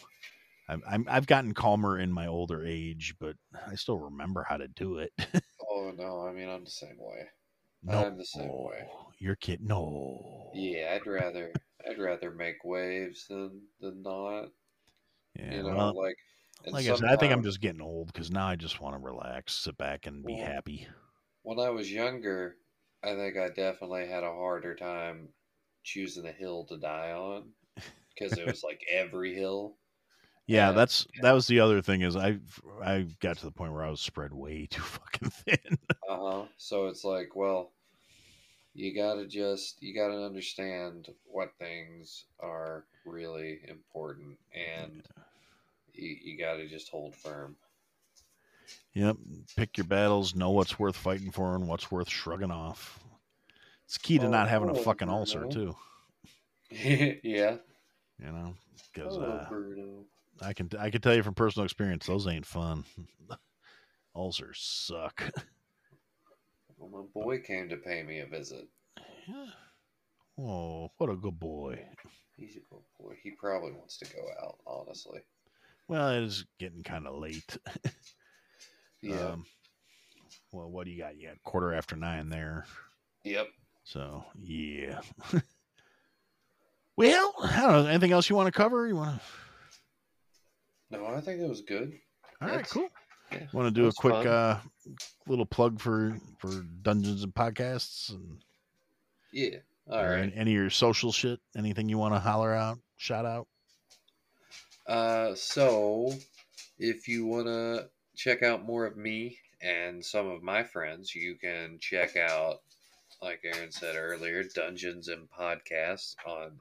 I'm, I'm, I've gotten calmer in my older age, but I still remember how to do it. <laughs> oh no, I mean I'm the same way. No, I'm the same way. Your kid, no. Yeah, I'd rather I'd rather make waves than than not. Yeah, you know, well, like like I said, I think I'm just getting old because now I just want to relax, sit back, and be Well, happy. when I was younger, I think I definitely had a harder time choosing a hill to die on because it was like every hill. Yeah, yeah, that's that was the other thing is I I got to the point where I was spread way <laughs> too fucking thin. Uh huh. So it's like, well, you gotta just you gotta understand what things are really important, and you, you gotta just hold firm. Yep. Pick your battles, know what's worth fighting for and what's worth shrugging off. It's key to Oh, not having a hello, fucking ulcer too. <laughs> yeah. You know, because Hello, uh, I can I can tell you from personal experience, those ain't fun. <laughs> Ulcers suck. <laughs> Well, my boy came to pay me a visit. Yeah. Oh, what a good boy. He's a good boy. He probably wants to go out, honestly. Well, it is getting kind of late. <laughs> Yeah. Um, well, what do you got? You got quarter after nine there. yep. So yeah. <laughs> well, I don't know. Anything else you want to cover? You want to? No, I think it was good. All right, cool. Yeah, Want to do a quick fun. uh, little plug for for Dungeons and podcasts and Yeah. All right. any, any of your social shit? Anything you want to holler out, shout out? Uh, so if you want to check out more of me and some of my friends, you can check out, like Aaron said earlier, Dungeons and Podcasts on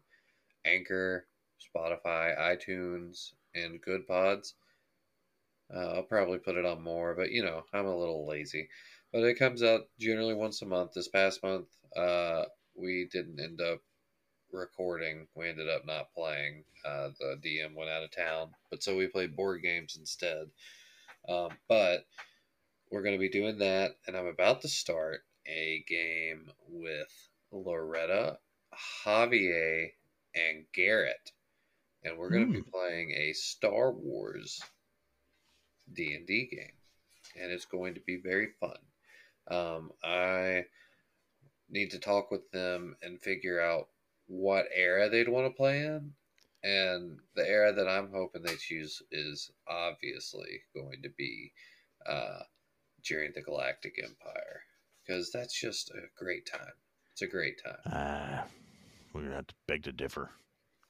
Anchor, Spotify, iTunes, and Good Pods. Uh, I'll probably put it on more, but you know, I'm a little lazy. But it comes out generally once a month. This past month, uh, we didn't end up recording. We ended up not playing. Uh, the DM went out of town, but so we played board games instead. Um, but we're going to be doing that, and I'm about to start a game with Loretta, Javier, and Garrett, and we're going to be playing a Star Wars D and D game, and it's going to be very fun. Um, I need to talk with them and figure out what era they'd want to play in. And the era that I'm hoping they choose is obviously going to be uh, during the Galactic Empire because that's just a great time. It's a great time. Uh, we're gonna have to beg to differ.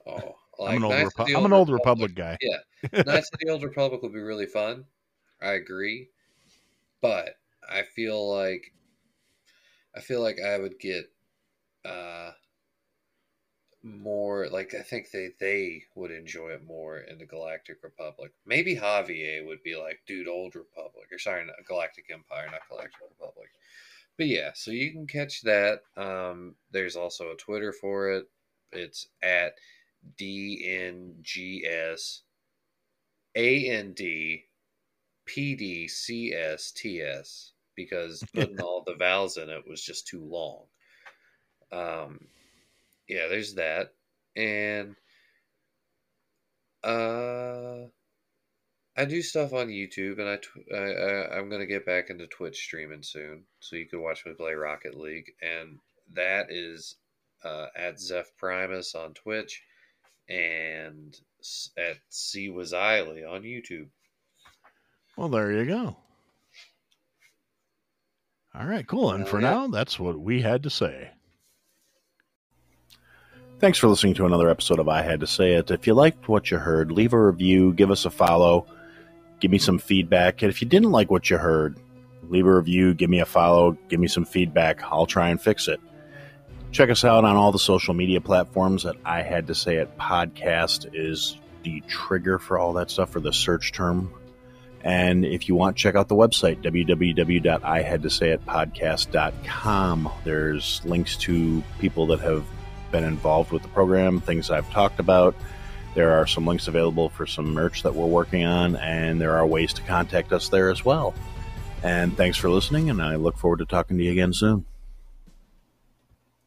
Oh, I'm an old Repu- the I'm an old Republic guy. Yeah, <laughs> Knights of the Old Republic would be really fun. I agree, but I feel like I feel like I would get uh more like I think they they would enjoy it more in the Galactic Republic. Maybe Javier would be like, dude, Old Republic or sorry, not Galactic Empire, not Galactic Republic. But yeah, so you can catch that. Um, there's also a Twitter for it. It's at DNGS AND PDCSTS because <laughs> putting all the vowels in it was just too long. Um, yeah, there's that, and uh, I do stuff on YouTube, and I, tw- I, I I'm gonna get back into Twitch streaming soon, so you can watch me play Rocket League, and that is uh, at Zeph Primus on Twitch, and at C was Eiley on YouTube. Well, there you go. All right, cool. And Uh, for yeah. now, that's what we had to say. Thanks for listening to another episode of I Had to Say It. If you liked what you heard, leave a review, give us a follow, give me some feedback. And if you didn't like what you heard, leave a review, give me a follow, give me some feedback. I'll try and fix it. Check us out on all the social media platforms that I Had to Say It podcast is the trigger for all that stuff for the search term. And if you want, check out the website, www.ihadtosayitpodcast.com. There's links to people that have been involved with the program, things I've talked about. There are some links available for some merch that we're working on, and there are ways to contact us there as well. And thanks for listening, and I look forward to talking to you again soon.